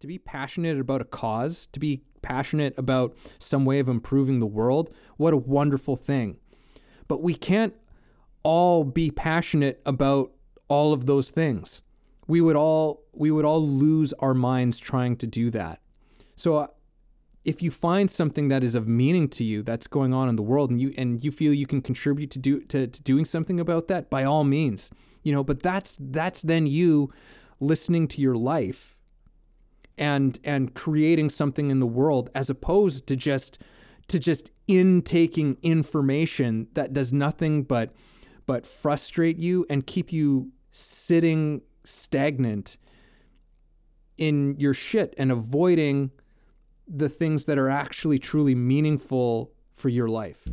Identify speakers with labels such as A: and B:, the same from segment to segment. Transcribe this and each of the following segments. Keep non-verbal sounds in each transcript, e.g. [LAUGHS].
A: to be passionate about a cause, to be passionate about some way of improving the world, what a wonderful thing. But we can't all be passionate about all of those things. We would all we would all lose our minds trying to do that. So uh, if you find something that is of meaning to you that's going on in the world and you and you feel you can contribute to do to, to doing something about that by all means you know but that's that's then you listening to your life and and creating something in the world as opposed to just to just intaking information that does nothing but but frustrate you and keep you sitting stagnant in your shit and avoiding the things that are actually truly meaningful for your life.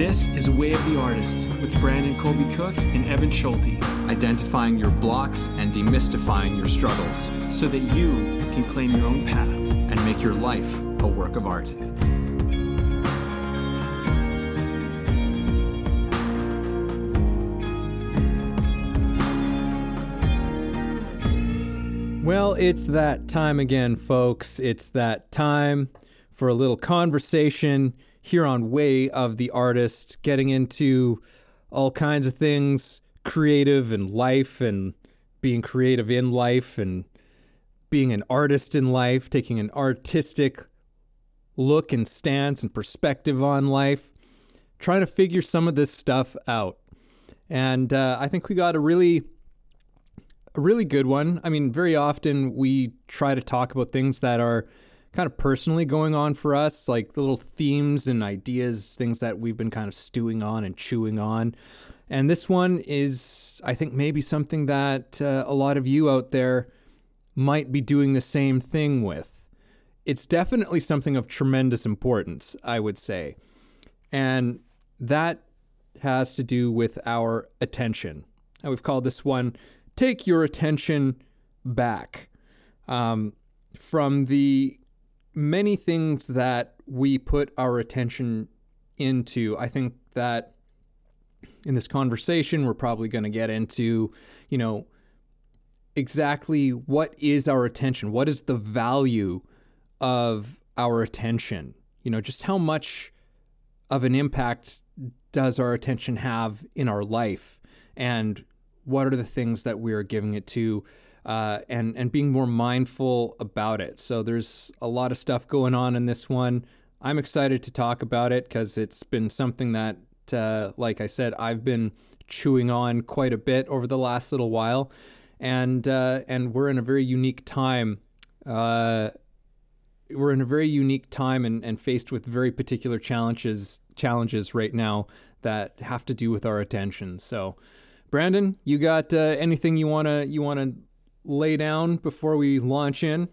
B: This is Way of the Artist with Brandon Colby Cook and Evan Schulte.
C: Identifying your blocks and demystifying your struggles
B: so that you can claim your own path
C: and make your life a work of art.
A: Well, it's that time again, folks. It's that time for a little conversation here on Way of the Artist, getting into all kinds of things creative and life and being creative in life and being an artist in life, taking an artistic look and stance and perspective on life, trying to figure some of this stuff out. And uh, I think we got a really a really good one. I mean, very often we try to talk about things that are kind of personally going on for us, like little themes and ideas, things that we've been kind of stewing on and chewing on. And this one is, I think, maybe something that uh, a lot of you out there might be doing the same thing with. It's definitely something of tremendous importance, I would say. And that has to do with our attention. And we've called this one take your attention back um, from the many things that we put our attention into. I think that in this conversation, we're probably going to get into, you know, exactly what is our attention? What is the value of our attention? You know, just how much of an impact does our attention have in our life? And what are the things that we are giving it to uh, and and being more mindful about it. So there's a lot of stuff going on in this one. I'm excited to talk about it because it's been something that, uh, like I said, I've been chewing on quite a bit over the last little while, and uh, and we're in a very unique time. Uh, we're in a very unique time and, and faced with very particular challenges challenges right now that have to do with our attention. So Brandon, you got uh, anything you wanna you wanna lay down before we launch in?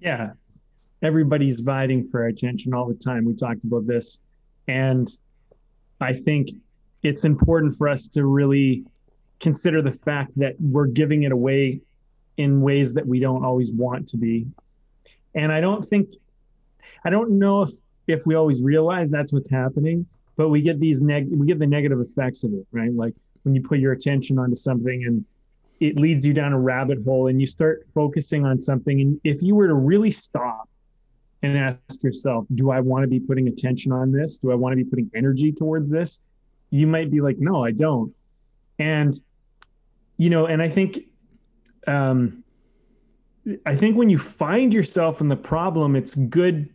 D: Yeah, everybody's vying for attention all the time. We talked about this, and I think it's important for us to really consider the fact that we're giving it away in ways that we don't always want to be. And I don't think, I don't know if if we always realize that's what's happening but we get these neg we get the negative effects of it right like when you put your attention onto something and it leads you down a rabbit hole and you start focusing on something. And if you were to really stop and ask yourself do i want to be putting attention on this? Do i want to be putting energy towards this? You might be like no i don't. And you know and i think um i think when you find yourself in the problem it's good.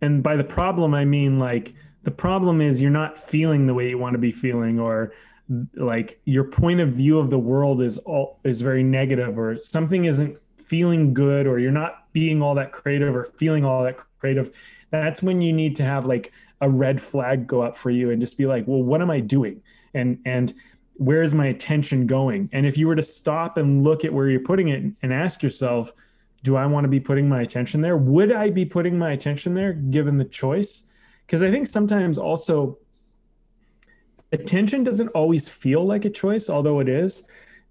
D: And by the problem i mean like the problem is you're not feeling the way you want to be feeling or like your point of view of the world is all is very negative or something isn't feeling good or you're not being all that creative or feeling all that creative that's when you need to have like a red flag go up for you and just be like well what am i doing? And and where is my attention going? And if you were to stop and look at where you're putting it and ask yourself do i want to be putting my attention there? Would i be putting my attention there given the choice? Because I think sometimes also attention doesn't always feel like a choice, although it is.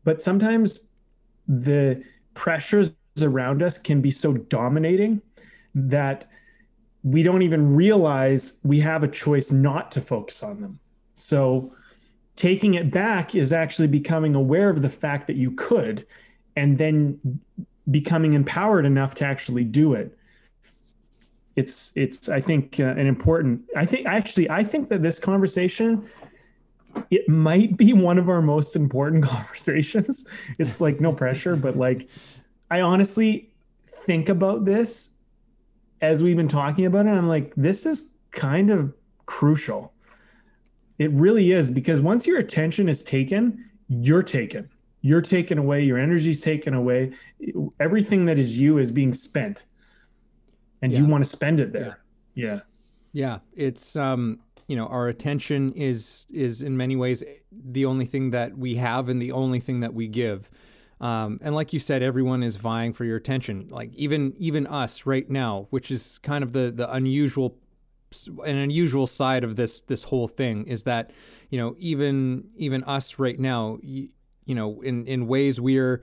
D: But sometimes the pressures around us can be so dominating that we don't even realize we have a choice not to focus on them. So, taking it back is actually becoming aware of the fact that you could and then becoming empowered enough to actually do it it's it's i think uh, an important i think actually i think that this conversation it might be one of our most important [LAUGHS] conversations it's like no pressure but like i honestly think about this as we've been talking about it i'm like this is kind of crucial it really is because once your attention is taken, you're taken. You're taken away, your energy's taken away. Everything that is you is being spent. And yeah. you want to spend it there. Yeah.
A: yeah. Yeah, it's um you know our attention is is in many ways the only thing that we have and the only thing that we give. Um, and like you said everyone is vying for your attention. Like even even us right now which is kind of the the unusual an unusual side of this this whole thing is that you know even even us right now you, you know in in ways we're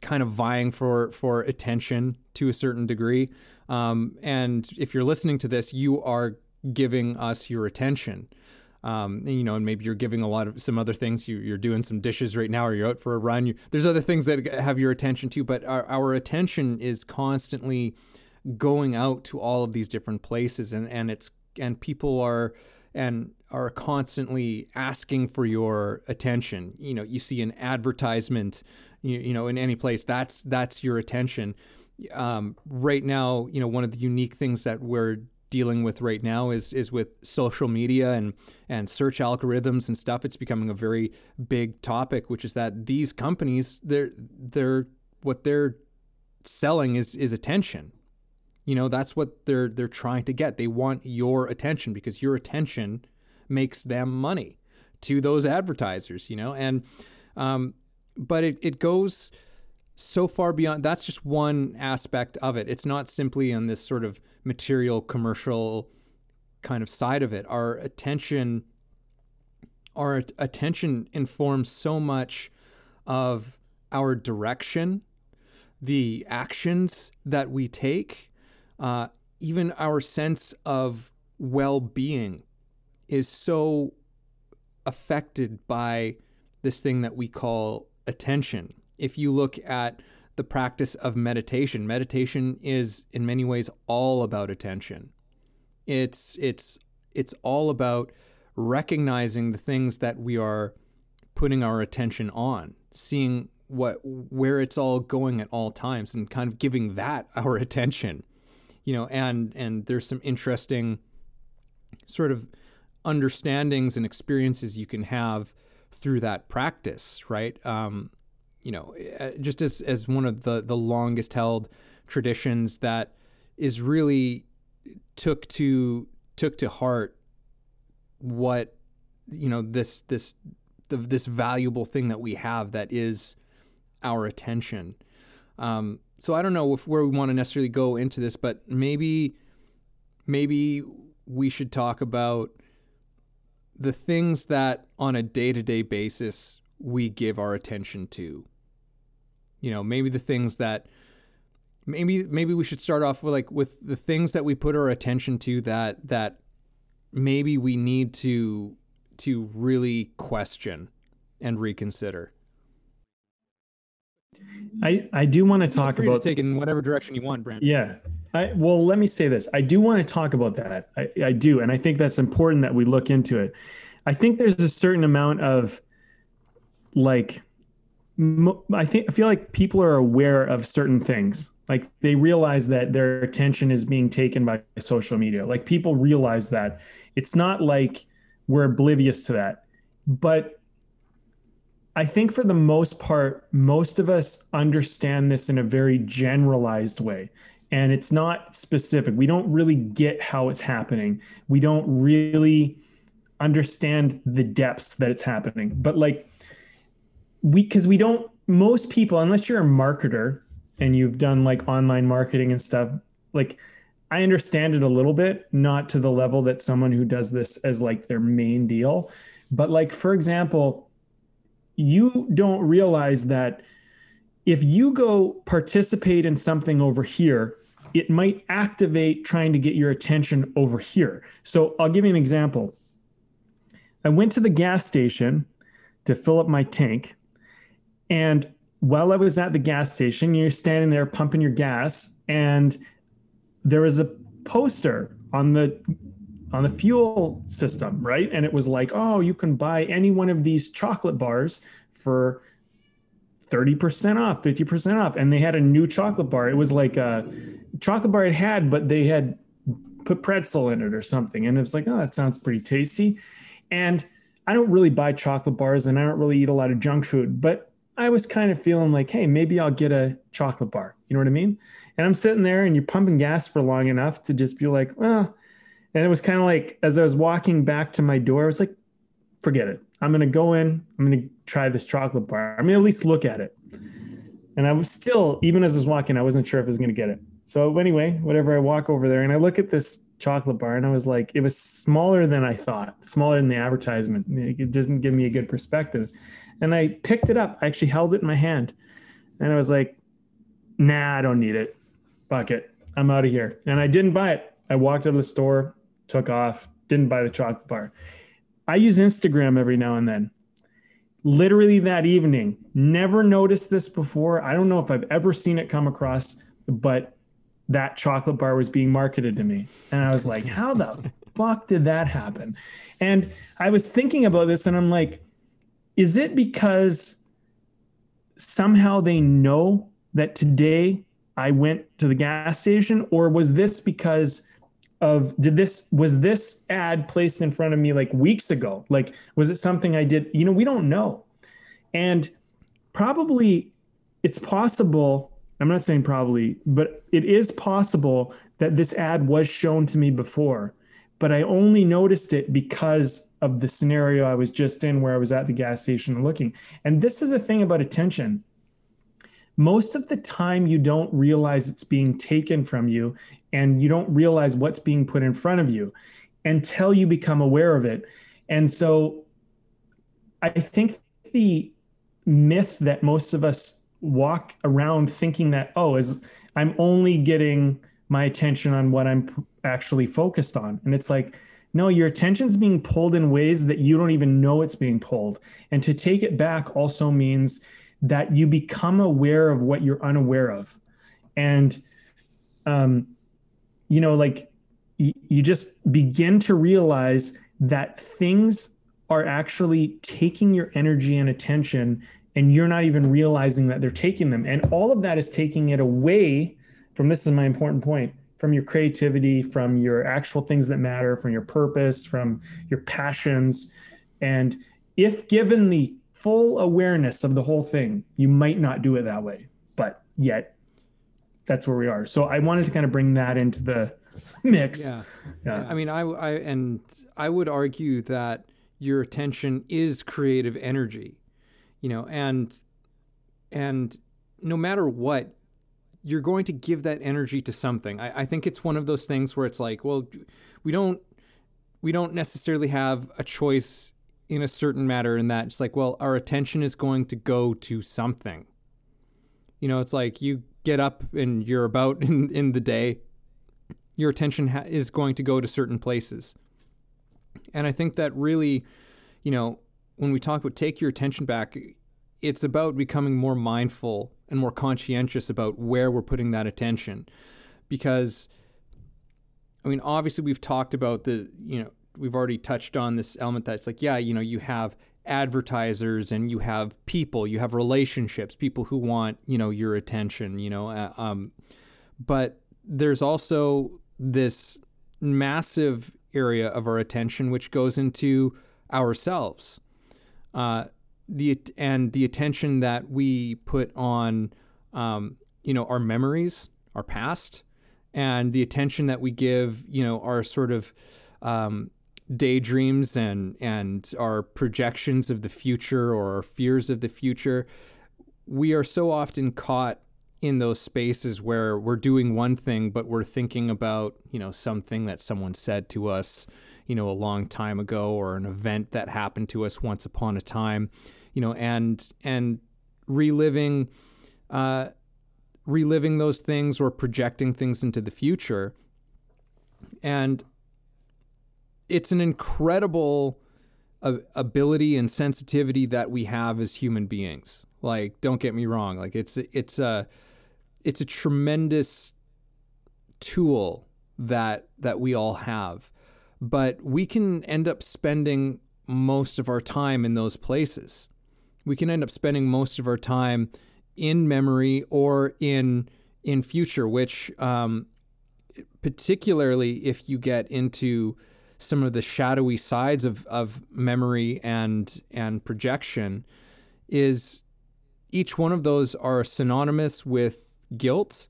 A: kind of vying for for attention to a certain degree. Um, and if you're listening to this you are giving us your attention um, you know, and maybe you're giving a lot of some other things. You, are doing some dishes right now, or you're out for a run. You, there's other things that have your attention too, but our, our attention is constantly going out to all of these different places and and it's and people are and are constantly asking for your attention you know you see an advertisement you, you know in any place that's that's your attention um, right now you know one of the unique things that we're dealing with right now is is with social media and and search algorithms and stuff it's becoming a very big topic which is that these companies they're they're what they're selling is is attention you know, that's what they're they're trying to get. They want your attention because your attention makes them money to those advertisers, you know? And um but it, it goes so far beyond that's just one aspect of it. It's not simply on this sort of material commercial kind of side of it. Our attention our attention informs so much of our direction, the actions that we take, uh, even our sense of well being is so affected by this thing that we call attention. If you look at the practice of meditation, meditation is in many ways all about attention. It's it's it's all about recognizing the things that we are putting our attention on, seeing what where it's all going at all times and kind of giving that [LAUGHS] our attention you know, and and there's some interesting sort of understandings and experiences you can have through that practice, right? Um, you know, eh, just as as one of the the longest held traditions that is really took to took to heart what you know this this the, this valuable thing that we have that is our attention. Um, so I don't know if where we want to necessarily go into this, but maybe maybe we should talk about the things that on a day-to-day basis we give our attention to. You know, maybe the things that maybe maybe we should start off with like with the things that we put our attention to that that maybe we need to to really question and reconsider.
D: I I do want to talk about
A: to take in whatever direction you want, Brandon.
D: Yeah. I well, let me say this. I do want to talk about that. I, I do, and I think that's important that we look into it. I think there's a certain amount of like I think I feel like people are aware of certain things. Like they realize that their attention is being taken by social media. Like people realize that. It's not like we're oblivious to that. But I think for the most part, most of us understand this in a very generalized way. And it's not specific. We don't really get how it's happening. We don't really understand the depths that it's happening. But like, we, because we don't, most people, unless you're a marketer and you've done like online marketing and stuff, like, I understand it a little bit, not to the level that someone who does this as like their main deal. But like, for example, you don't realize that if you go participate in something over here, it might activate trying to get your attention over here. So I'll give you an example. I went to the gas station to fill up my tank. And while I was at the gas station, you're standing there pumping your gas, and there was a poster on the on the fuel system, right? And it was like, oh, you can buy any one of these chocolate bars for 30% off, 50% off. And they had a new chocolate bar. It was like a chocolate bar it had, but they had put pretzel in it or something. And it was like, oh, that sounds pretty tasty. And I don't really buy chocolate bars and I don't really eat a lot of junk food, but I was kind of feeling like, hey, maybe I'll get a chocolate bar. You know what I mean? And I'm sitting there and you're pumping gas for long enough to just be like, well, and it was kind of like as I was walking back to my door, I was like, forget it. I'm going to go in, I'm going to try this chocolate bar. I'm going to at least look at it. And I was still, even as I was walking, I wasn't sure if I was going to get it. So anyway, whatever, I walk over there and I look at this chocolate bar and I was like, it was smaller than I thought, smaller than the advertisement. It doesn't give me a good perspective. And I picked it up. I actually held it in my hand and I was like, nah, I don't need it. Fuck it. I'm out of here. And I didn't buy it. I walked out of the store, took off, didn't buy the chocolate bar. I use Instagram every now and then. Literally that evening, never noticed this before. I don't know if I've ever seen it come across, but that chocolate bar was being marketed to me. And I was like, how the [LAUGHS] fuck did that happen? And I was thinking about this and I'm like, is it because somehow they know that today I went to the gas station or was this because of did this was this ad placed in front of me like weeks ago? Like was it something i did you know we don't know. And probably it's possible I'm not saying probably, but it is possible that this ad was shown to me before, but I only noticed it because of the scenario I was just in where I was at the gas station looking. And this is the thing about attention. Most of the time, you don't realize it's being taken from you and you don't realize what's being put in front of you until you become aware of it. And so I think the myth that most of us walk around thinking that oh is i'm only getting my attention on what i'm actually focused on and it's like no your attention's being pulled in ways that you don't even know it's being pulled and to take it back also means that you become aware of what you're unaware of and um you know like y- you just begin to realize that things are actually taking your energy and attention and you're not even realizing that they're taking them. And all of that is taking it away from this is my important point from your creativity, from your actual things that matter, from your purpose, from your passions. And if given the full awareness of the whole thing, you might not do it that way. But yet, that's where we are. So I wanted to kind of bring that into the mix.
A: Yeah. yeah. I mean, I, I, and I would argue that your attention is creative energy you know, and and no matter what, you're going to give that energy to something. I, I think it's one of those things where it's like, well, we don't we don't necessarily have a choice in a certain matter in that it's like, well, our attention is going to go to something. You know, it's like you get up and you're about [LAUGHS] in, in the day, your attention ha- is going to go to certain places. And I think that really, you know, when we talk about take your attention back, it's about becoming more mindful and more conscientious about where we're putting that attention. Because, I mean, obviously, we've talked about the, you know, we've already touched on this element that's like, yeah, you know, you have advertisers and you have people, you have relationships, people who want, you know, your attention, you know, uh, um, but there's also this massive area of our attention which goes into ourselves uh, the and the attention that we put on um, you know our memories, our past, and the attention that we give you know our sort of um, daydreams and and our projections of the future or our fears of the future. We are so often caught in those spaces where we're doing one thing, but we're thinking about you know something that someone said to us you know, a long time ago or an event that happened to us once upon a time, you know, and and reliving uh, reliving those things or projecting things into the future. And it's an incredible ability and sensitivity that we have as human beings. Like, don't get me wrong. Like, it's it's a it's a tremendous tool that that we all have, but we can end up spending most of our time in those places. We can end up spending most of our time in memory or in in future, which um, particularly if you get into some of the shadowy sides of, of memory and and projection is each one of those are synonymous with guilt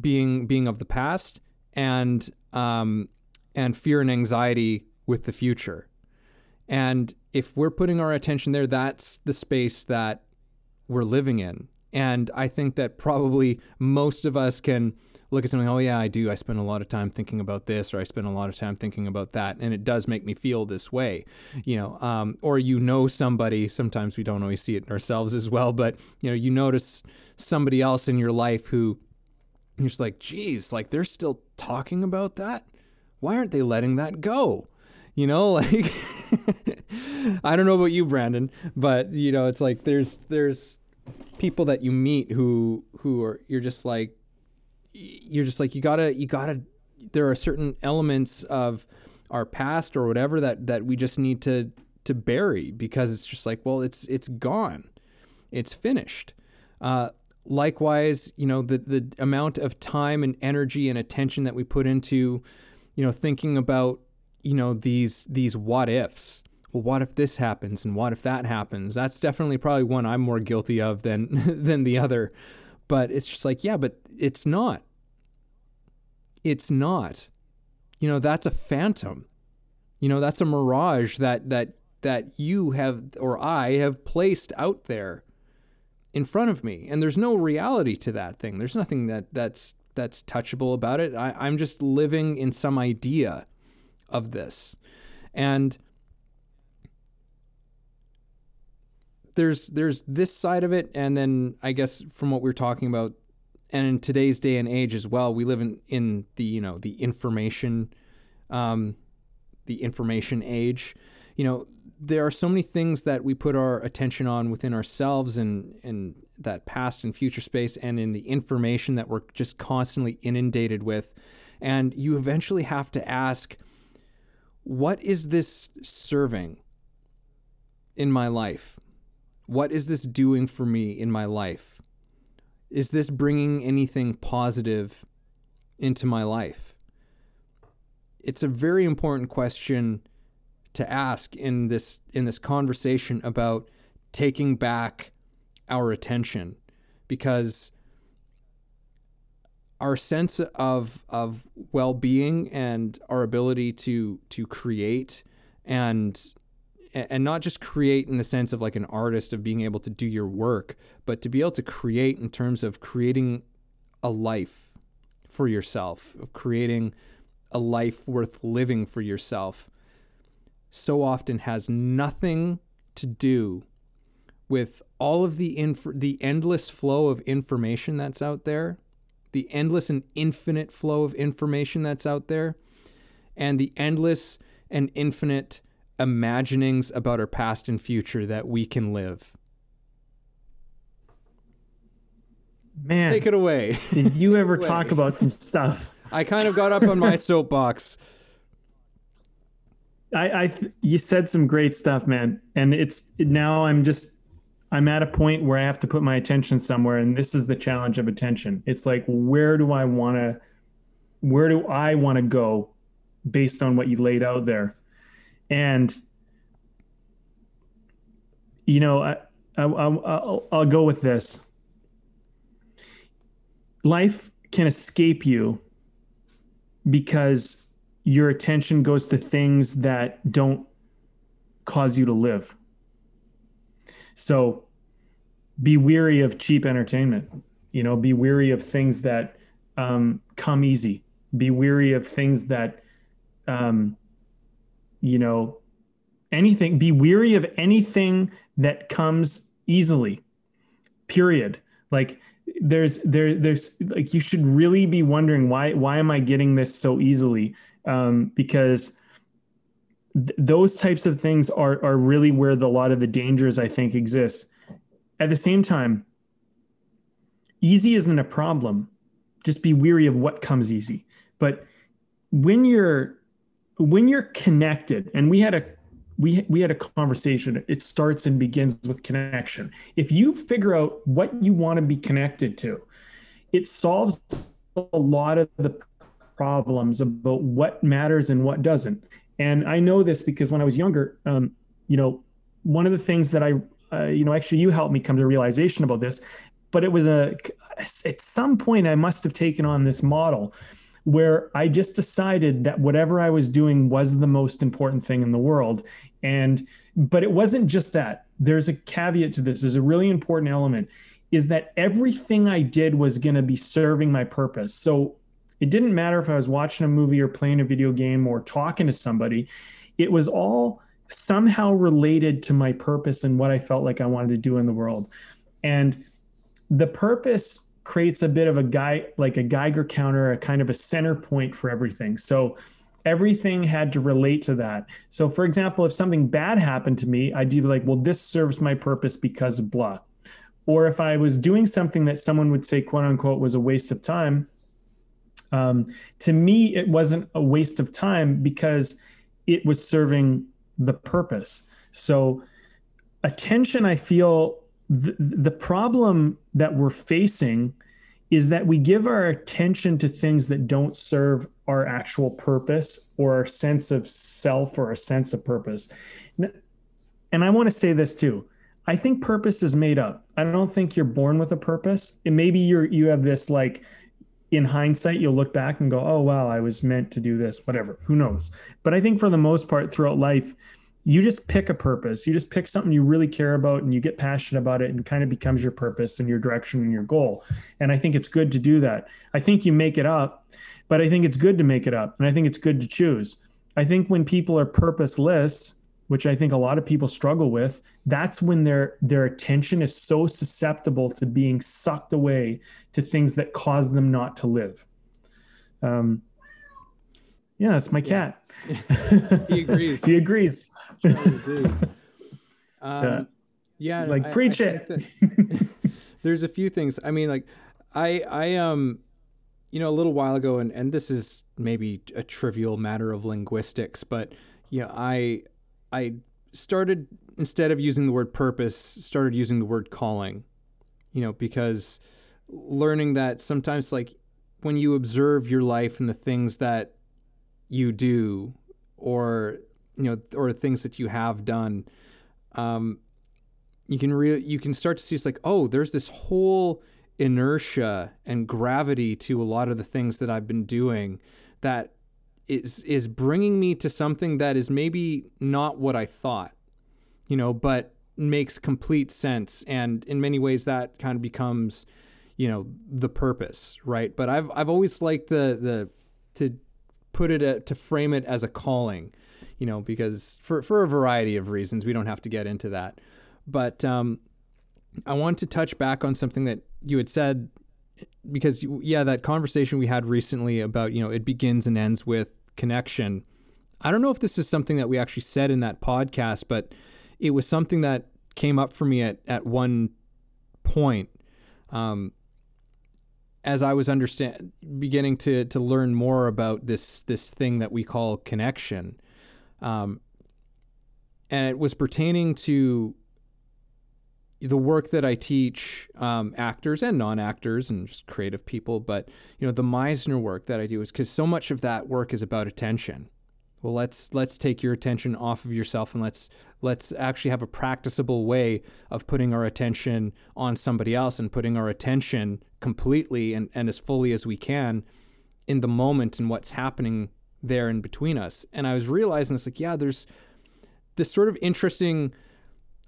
A: being being of the past and um, and fear and anxiety with the future. And if we're putting our attention there that's the space that we're living in and i think that probably most of us can look at something, oh yeah, I do. I spend a lot of time thinking about this, or I spend a lot of time thinking about that, and it does make me feel this way, you know. Um, or you know somebody. Sometimes we don't always see it in ourselves as well, but you know, you notice somebody else in your life who you're just like, geez, like they're still talking about that. Why aren't they letting that go? You know, [LAUGHS] like [LAUGHS] I don't know about you, Brandon, but you know, it's like there's there's people that you meet who who are you're just like you're just like you gotta you gotta there are certain elements of our past or whatever that that we just need to to bury because it's just like well it's it's gone. It's finished. Uh, likewise you know the the amount of time and energy and attention that we put into you know thinking about you know these these what ifs well what if this happens and what if that happens that's definitely probably one i'm more guilty of than [LAUGHS] than the other but it's just like yeah but it's not it's not. You know, that's a phantom. You know, that's a mirage that that that you have or I have placed out there in front of me. And there's no reality to that thing. There's nothing that that's that's touchable about it. I, I'm just living in some idea of this. And there's there's this side of it and then I guess from what we are talking about and in today's day and age as well, we live in, in the you know the information, um, the information age. You know, there are so many things that we put our attention on within ourselves and and that past and future space, and in the information that we're just constantly inundated with, and you eventually have to ask, what is this serving in my life? What is this doing for me in my life? Is this bringing anything positive into my life? It's a very important question to ask in this in this conversation about taking back our attention because our sense of of well-being and our ability to to create and and not just create in the sense of like an artist of being able to do your work, but to be able to create in terms of creating a life for yourself, of creating a life worth living for yourself, so often has nothing to do with all of the inf- the endless flow of information that's out there, the endless and infinite flow of information that's out there, and the endless and infinite imaginings about our past and future that we can live.
D: Man,
A: take it away. [LAUGHS]
D: Did you ever talk about some stuff?
A: I kind of got up on my [LAUGHS] soapbox.
D: I, I, you said some great stuff, man, and it's now I'm just, I'm at a point where I have to put my attention somewhere, and this is the challenge of attention. It's like, where do I want to, where do I want to go, based on what you laid out there? and you know I, I, I I'll go with this life can escape you because your attention goes to things that don't cause you to live so be weary of cheap entertainment you know be weary of things that um, come easy be weary of things that um, you know, anything, be weary of anything that comes easily. Period. Like there's there there's like you should really be wondering why why am I getting this so easily? Um, because th- those types of things are are really where the, a lot of the dangers I think exist. At the same time, easy isn't a problem. Just be weary of what comes easy. But when you're when you're connected, and we had a we we had a conversation. It starts and begins with connection. If you figure out what you want to be connected to, it solves a lot of the problems about what matters and what doesn't. And I know this because when I was younger, um, you know, one of the things that I, uh, you know, actually you helped me come to realization about this, but it was a, at some point I must have taken on this model where I just decided that whatever I was doing was the most important thing in the world. And, but it wasn't just that. There's a caveat to this. There's a really important element is that everything I did was going to be serving my purpose. So it didn't matter if I was watching a movie or playing a video game or talking to somebody. It was all somehow related to my purpose and what I felt like I wanted to do in the world. And the purpose creates a bit of a guy like a Geiger counter, a kind of a center point for everything. So everything had to relate to that. So for example, if something bad happened to me, I'd be like, well, this serves my purpose because blah. Or if I was doing something that someone would say, quote unquote, was a waste of time, um, to me, it wasn't a waste of time because it was serving the purpose. So, attention, I feel the, the problem that we're facing is that we give our attention to things that don't serve our actual purpose or our sense of self or our sense of purpose. And I want to say this too. I think purpose is made up. I don't think you're born with a purpose. And maybe you're you have this like in hindsight, you'll look back and go, oh, wow, I was meant to do this, whatever. Who knows? But I think for the most part, throughout life, you just pick a purpose. You just pick something you really care about and you get passionate about it and kind of becomes your purpose and your direction and your goal. And I think it's good to do that. I think you make it up, but I think it's good to make it up. And I think it's good to choose. I think when people are purposeless, which I think a lot of people struggle with, that's when their their attention is so susceptible to being sucked away to things that cause them not to live. Um, yeah, that's my cat. [LAUGHS]
A: he agrees.
D: he agrees.
A: He agrees. [LAUGHS] Um, yeah. yeah,
D: He's like I, preach I it. [LAUGHS]
A: there's a few things. I mean, like I I um you know a little while ago, and and this is maybe a trivial matter of linguistics, but you know I I started instead of using the word purpose, started using the word calling. You know, because learning that sometimes like when you observe your life and the things that you do or you know or things that you have done um, you can re- you can start to see it's like oh there's this whole inertia and gravity to a lot of the things that I've been doing that is is bringing me to something that is maybe not what I thought, you know, but makes complete sense. And in many ways, that kind of becomes, you know, the purpose, right? But I've I've always liked the the to put it a, to frame it as a calling, you know, because for for a variety of reasons, we don't have to get into that. But um, I want to touch back on something that you had said because yeah, that conversation we had recently about you know it begins and ends with connection. I don't know if this is something that we actually said in that podcast, but it was something that came up for me at at one point. Um, as I was understand beginning to to learn more about this this thing that we call connection, um, and it was pertaining to the work that I teach um, actors and non-actors and just creative people, but you know the Meisner work that I do is because so much of that work is about attention. Well, let's let's take your attention off of yourself and let's let's actually have a practicable way of putting our attention on somebody else and putting our attention completely and, and as fully as we can in the moment and what's happening there in between us. And I was realizing it's like, yeah, there's this sort of interesting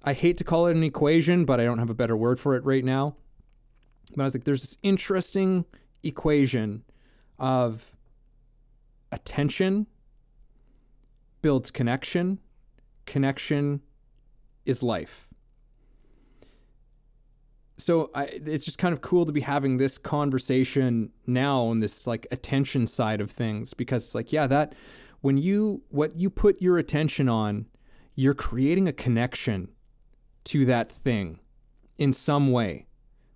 A: I hate to call it an equation, but I don't have a better word for it right now. But I was like, there's this interesting equation of attention builds connection, connection is life. So I, it's just kind of cool to be having this conversation now on this like attention side of things because it's like, yeah, that when you what you put your attention on, you're creating a connection to that thing in some way,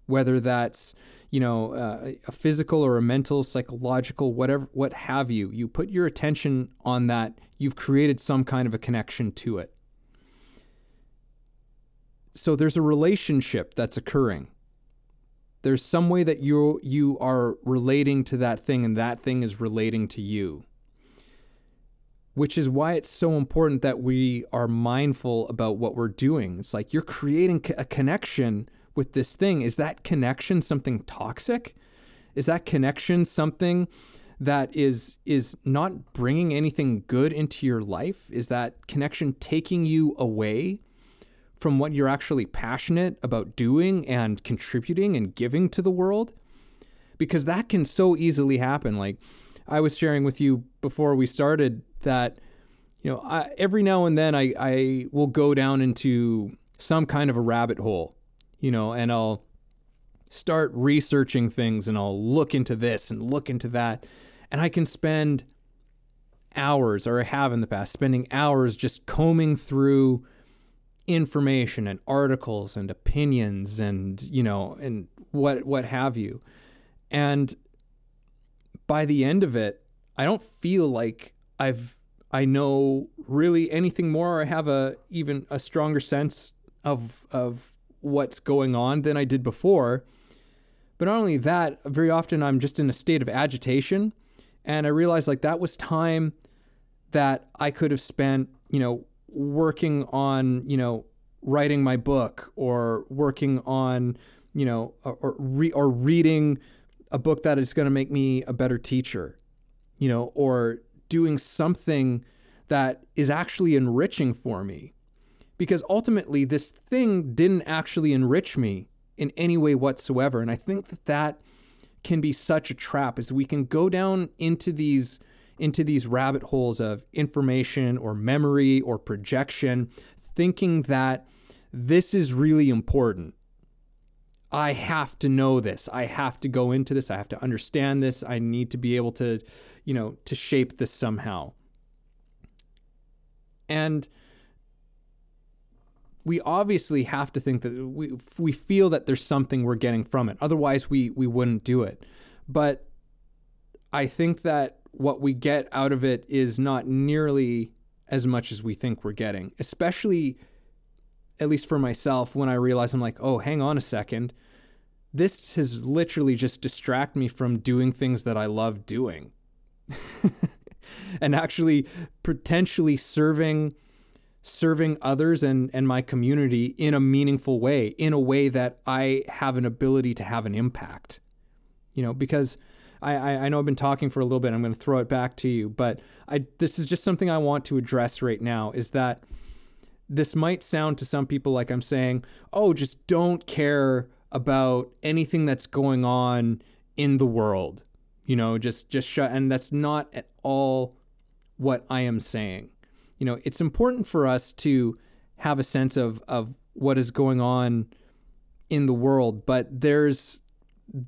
A: whether that's you know uh, a physical or a mental, psychological, whatever, what have you. You put your attention on that. You've created some kind of a connection to it. So there's a relationship that's occurring. There's some way that you you are relating to that thing, and that thing is relating to you which is why it's so important that we are mindful about what we're doing. It's like you're creating a connection with this thing. Is that connection something toxic? Is that connection something that is is not bringing anything good into your life? Is that connection taking you away from what you're actually passionate about doing and contributing and giving to the world? Because that can so easily happen. Like I was sharing with you before we started that you know I, every now and then I, I will go down into some kind of a rabbit hole you know and i'll start researching things and i'll look into this and look into that. And i can spend hours or i have in the past spending hours just combing through information and articles and opinions and you know and what what have you. And by the end of it i don't feel like I've I know really anything more. I have a even a stronger sense of of what's going on than I did before. But not only that, very often I'm just in a state of agitation, and I realize like that was time that I could have spent, you know, working on, you know, writing my book or working on, you know, or or, re- or reading a book that is going to make me a better teacher, you know, or doing something that is actually enriching for me. Because ultimately, this thing didn't actually enrich me in any way whatsoever. And I think that that can be such a trap is we can go down into these into these rabbit holes of information or memory or projection thinking that this is really important I have to know this. I have to go into this. I have to understand this. I need to be able to, you know, to shape this somehow. And we obviously have to think that we we feel that there's something we're getting from it. Otherwise, we we wouldn't do it. But I think that what we get out of it is not nearly as much as we think we're getting, especially at least for myself, when I realize I'm like, oh, hang on a second. This has literally just distract me from doing things that I love doing. [LAUGHS] and actually potentially serving serving others and, and my community in a meaningful way, in a way that I have an ability to have an impact. You know, because I, I, know I've been talking for a little bit. I'm going to throw it back to you, but I this is just something I want to address right now. Is that this might sound to some people like I'm saying, oh, just don't care about anything that's going on in the world. You know, just just shut and that's not at all what I am saying. You know, it's important for us to have a sense of of what is going on in the world, but there's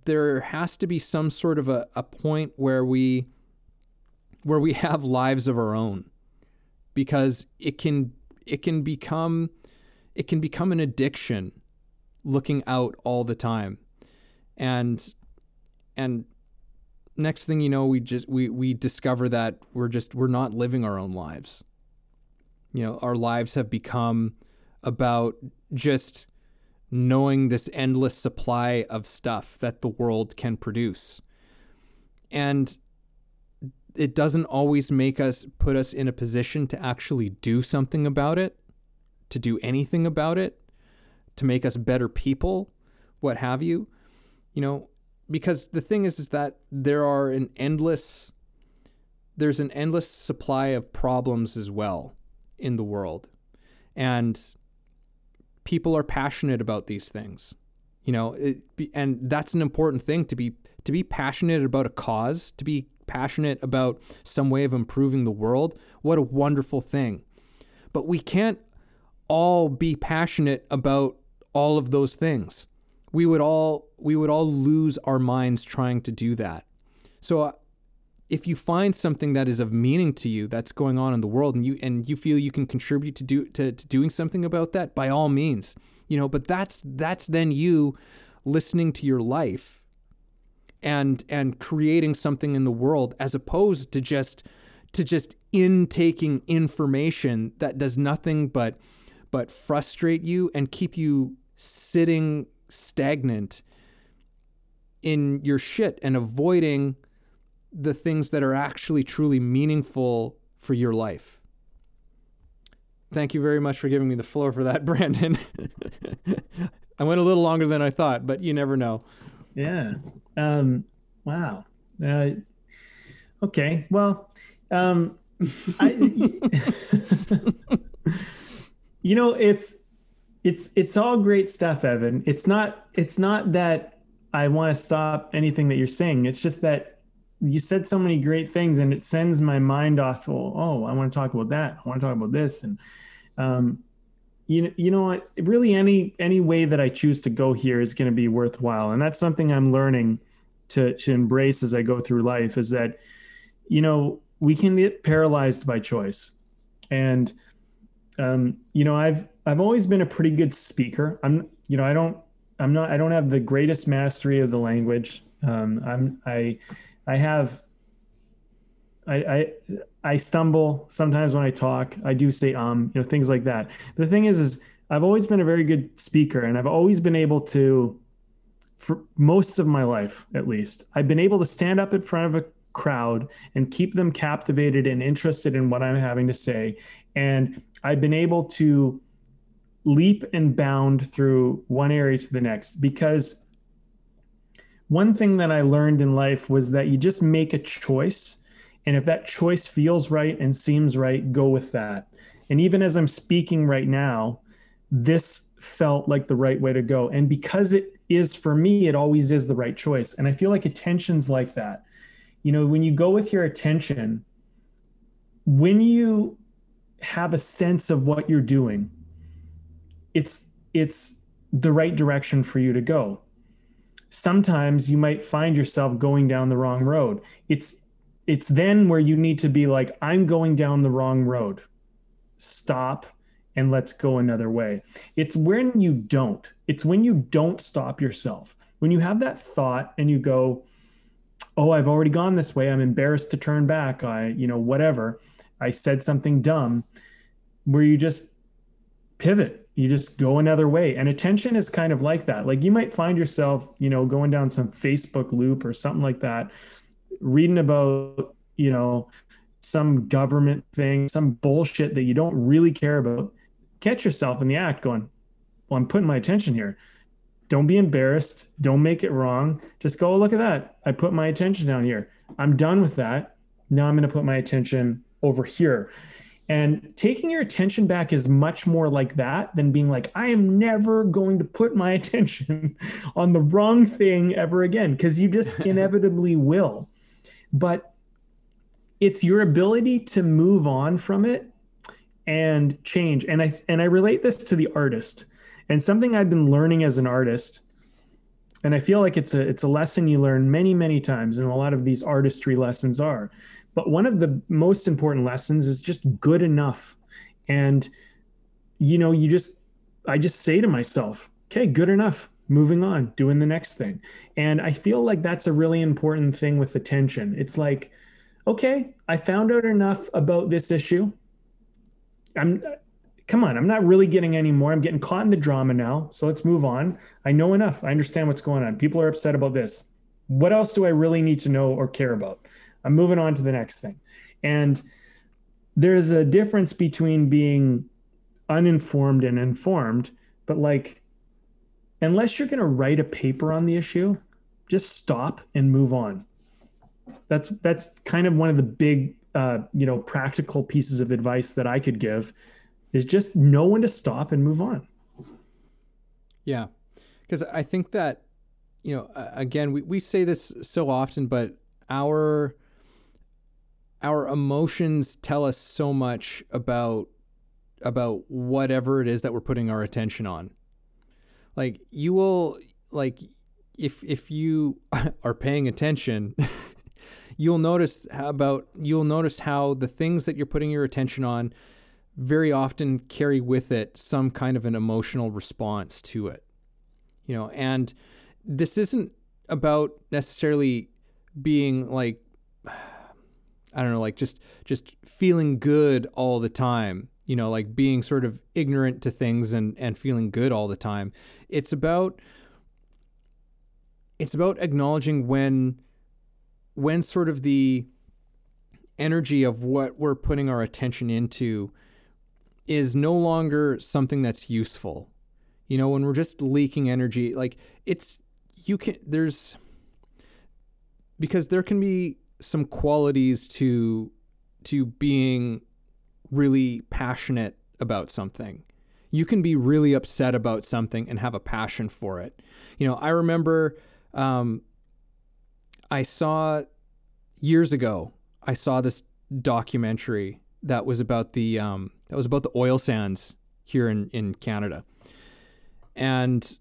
A: there has to be some sort of a, a point where we where we have lives of our own because it can it can become it can become an addiction looking out all the time and and next thing you know we just we we discover that we're just we're not living our own lives you know our lives have become about just knowing this endless supply of stuff that the world can produce and it doesn't always make us put us in a position to actually do something about it, to do anything about it, to make us better people, what have you. You know, because the thing is is that there are an endless there's an endless supply of problems as well in the world. And people are passionate about these things. You know, it, and that's an important thing to be to be passionate about a cause, to be passionate about some way of improving the world, what a wonderful thing. But we can't all be passionate about all of those things. We would all we would all lose our minds trying to do that. So uh, if you find something that is of meaning to you that's going on in the world and you and you feel you can contribute to do to, to doing something about that by all means you know but that's that's then you listening to your life and and creating something in the world as opposed to just to just intaking information that does nothing but but frustrate you and keep you sitting stagnant in your shit and avoiding the things that are actually truly meaningful for your life. Thank you very much for giving me the floor for that, [LAUGHS] Brandon. I went a little longer than I thought, but you never know.
D: Yeah. Um, wow. Uh, okay. Well, um, I, [LAUGHS] [LAUGHS] you know, it's it's it's all great stuff, Evan. It's not it's not that I want to stop anything that you're saying. It's just that you said so many great things, and it sends my mind off. Well, oh, I want to talk about that. I want to talk about this, and um, you know, you know what? Really, any any way that I choose to go here is going to be worthwhile, and that's something I'm learning to to embrace as I go through life. Is that you know we can get paralyzed by choice, and um, you know I've I've always been a pretty good speaker. I'm you know I don't I'm not I don't have the greatest mastery of the language. Um, I'm I I have I, I I stumble sometimes when I talk. I do say um, you know, things like that. But the thing is, is I've always been a very good speaker, and I've always been able to, for most of my life at least, I've been able to stand up in front of a crowd and keep them captivated and interested in what I'm having to say. And I've been able to leap and bound through one area to the next because one thing that I learned in life was that you just make a choice. And if that choice feels right and seems right, go with that. And even as I'm speaking right now, this felt like the right way to go. And because it is for me, it always is the right choice. And I feel like attention's like that. You know, when you go with your attention, when you have a sense of what you're doing, it's it's the right direction for you to go sometimes you might find yourself going down the wrong road. It's it's then where you need to be like I'm going down the wrong road. Stop and let's go another way. It's when you don't. It's when you don't stop yourself. When you have that thought and you go, "Oh, I've already gone this way. I'm embarrassed to turn back. I, you know, whatever. I said something dumb." Where you just pivot. You just go another way. And attention is kind of like that. Like you might find yourself you know going down some facebook loop or something like that reading about you know some government thing some bullshit that you don't really care about. Catch yourself in the act going well i'm putting my attention here. Don't be embarrassed. Don't make it wrong. Just go look at that. I put my attention down here. I'm done with that. Now i'm going to put my attention over here and taking your attention back is much more like that than being like, I am never going to put my [LAUGHS] attention on the wrong thing ever again, because you just [LAUGHS] inevitably will. But it's your ability to move on from it and change. And I and I relate this to the artist. And something I've been learning as an artist, and I feel like it's a it's a lesson you learn many, many times, and a lot of these artistry lessons are but one of the most important lessons is just good enough. And, you know, you just, I just say to myself, okay, good enough, moving on, doing the next thing. And I feel like that's a really important thing with attention. It's like, okay, I found out enough about this issue. I'm, come on, I'm not really getting any more. I'm getting caught in the drama now. So let's move on. I know enough. I understand what's going on. People are upset about this. What else do I really need to know or care about? I'm moving on to the next thing. And there's a difference between being uninformed and informed, but like, unless you're going to write a paper on the issue, just stop and move on. That's that's kind of one of the big, uh, you know, practical pieces of advice that I could give is just know when to stop and move on.
A: Yeah, because I think that, you know, again, we, we say this so often, but our our emotions tell us so much about about whatever it is that we're putting our attention on. Like you will like if if you [LAUGHS] are paying attention, [LAUGHS] you'll notice about you'll notice how the things that you're putting your attention on very often carry with it some kind of an emotional response to it. You know, and this isn't about necessarily being like I don't know, like just just feeling good all the time. You know, like being sort of ignorant to things and and feeling good all the time. It's about it's about acknowledging when when sort of the energy of what we're putting our attention into is no longer something that's useful. You know, when we're just leaking energy, like it's you can there's because there can be some qualities to to being really passionate about something. You can be really upset about something and have a passion for it. You know, I remember um, I saw years ago. I saw this documentary that was about the um, that was about the oil sands here in in Canada, and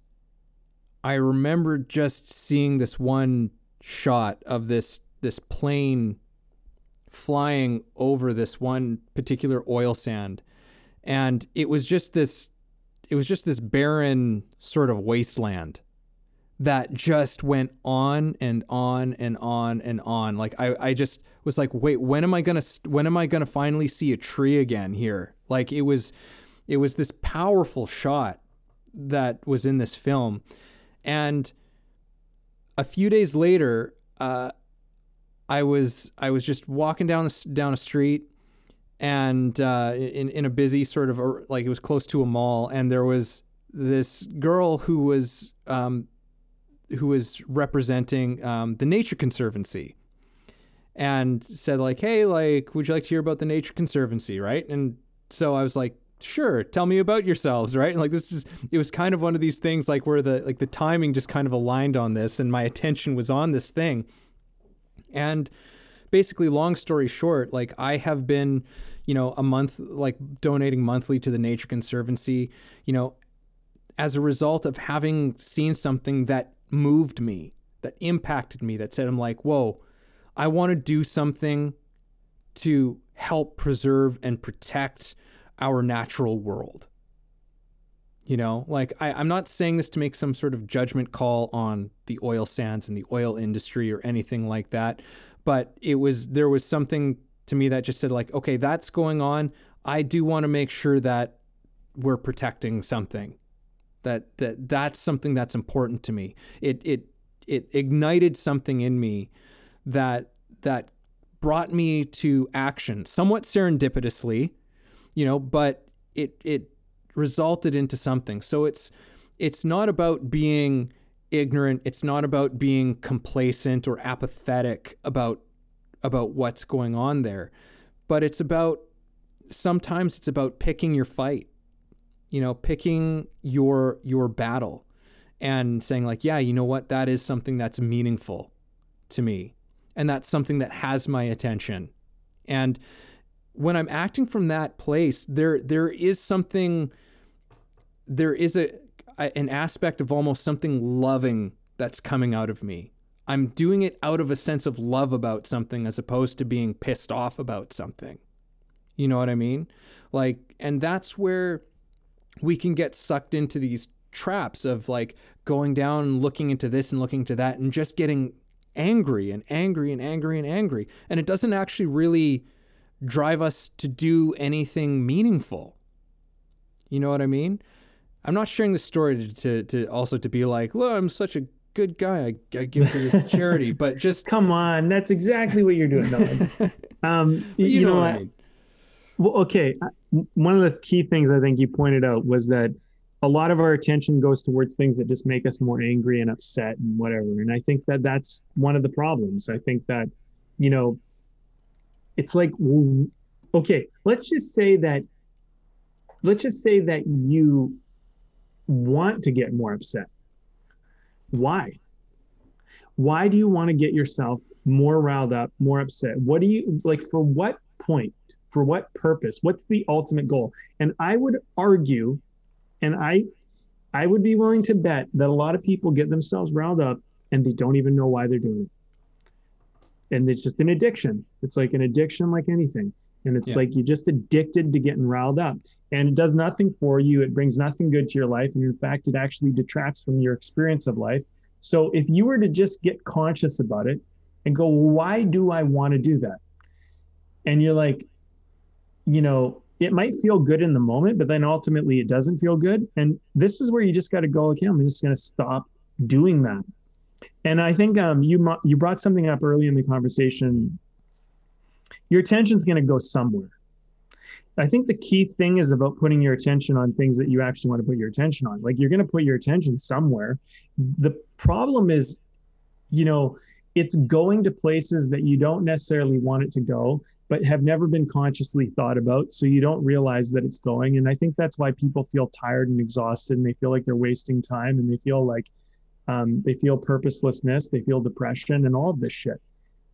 A: I remember just seeing this one shot of this this plane flying over this one particular oil sand. And it was just this it was just this barren sort of wasteland that just went on and on and on and on. Like i i just was like wait when am i going to when am i going to finally see a tree again here? Like it was it was this powerful shot that was in this film. And a few days later uh, I was I was just walking down the, down a street and uh, in in a busy sort of like it was close to a mall and there was this girl who was um, who was representing um, the Nature Conservancy and said like hey like would you like to hear about the Nature Conservancy? Right? And so I was like sure tell me about yourselves. Right? And like this is it was kind of one of these things like where the like the timing just kind of aligned on this and my attention was on this thing and basically, long story short, like I have been, you know, a month, like donating monthly to the Nature Conservancy, you know, as a result of having seen something that moved me, that impacted me, that said, I'm like, whoa, I want to do something to help preserve and protect our natural world. You know, like I, I'm not saying this to make some sort of judgment call on the oil sands and the oil industry or anything like that. But it was there was something to me that just said like, okay, that's going on. I do want to make sure that we're protecting something. That that that's something that's important to me. It it it ignited something in me that that brought me to action somewhat serendipitously, you know, but it it resulted into something. So it's it's not about being ignorant, it's not about being complacent or apathetic about about what's going on there. But it's about sometimes it's about picking your fight. You know, picking your your battle and saying like, yeah, you know what? That is something that's meaningful to me. And that's something that has my attention. And when I'm acting from that place, there there is something there is a, an aspect of almost something loving that's coming out of me. I'm doing it out of a sense of love about something as opposed to being pissed off about something. You know what I mean? Like, and that's where we can get sucked into these traps of like going down and looking into this and looking into that and just getting angry and angry and angry and angry. And it doesn't actually really drive us to do anything meaningful. You know what I mean? I'm not sharing this story to, to, to also to be like, look, I'm such a good guy. I, I give to this charity, but [LAUGHS] just
D: come on, that's exactly what you're doing. [LAUGHS] Um, you, you, know, know what I mean. Well, okay. One of the key things I think you pointed out was that a lot of our attention goes towards things that just make us more angry and upset and whatever. And I think that that's one of the problems. I think that, you know, it's like, okay, let's just say that, let's just say that you want to get more upset. Why? Why do you want to get yourself more riled up, more upset? What do you like for what point? For what purpose? What's the ultimate goal? And I would argue, and I I would be willing to bet that a lot of people get themselves riled up and they don't even know why they're doing it. and it's just an addiction. It's like an addiction, like anything. And it's
A: Yeah.
D: like you're just addicted to getting riled up. And it does nothing for you. It brings nothing good to your life. And in fact, it actually detracts from your experience of life. So if you were to just get conscious about it and go, why do I want to do that? And you're like, you know, it might feel good in the moment, but then ultimately it doesn't feel good. And this is where you just got to go, okay, I'm just going to stop doing that. And I think um, you you brought something up early in the conversation. Your attention's going to go somewhere. I think the key thing is about putting your attention on things that you actually want to put your attention on. Like you're going to put your attention somewhere. The problem is, you know, it's going to places that you don't necessarily want it to go, but have never been consciously thought about. So you don't realize that it's going. And I think that's why people feel tired and exhausted and they feel like they're wasting time and they feel like um, they feel purposelessness, they feel depression and all of this shit.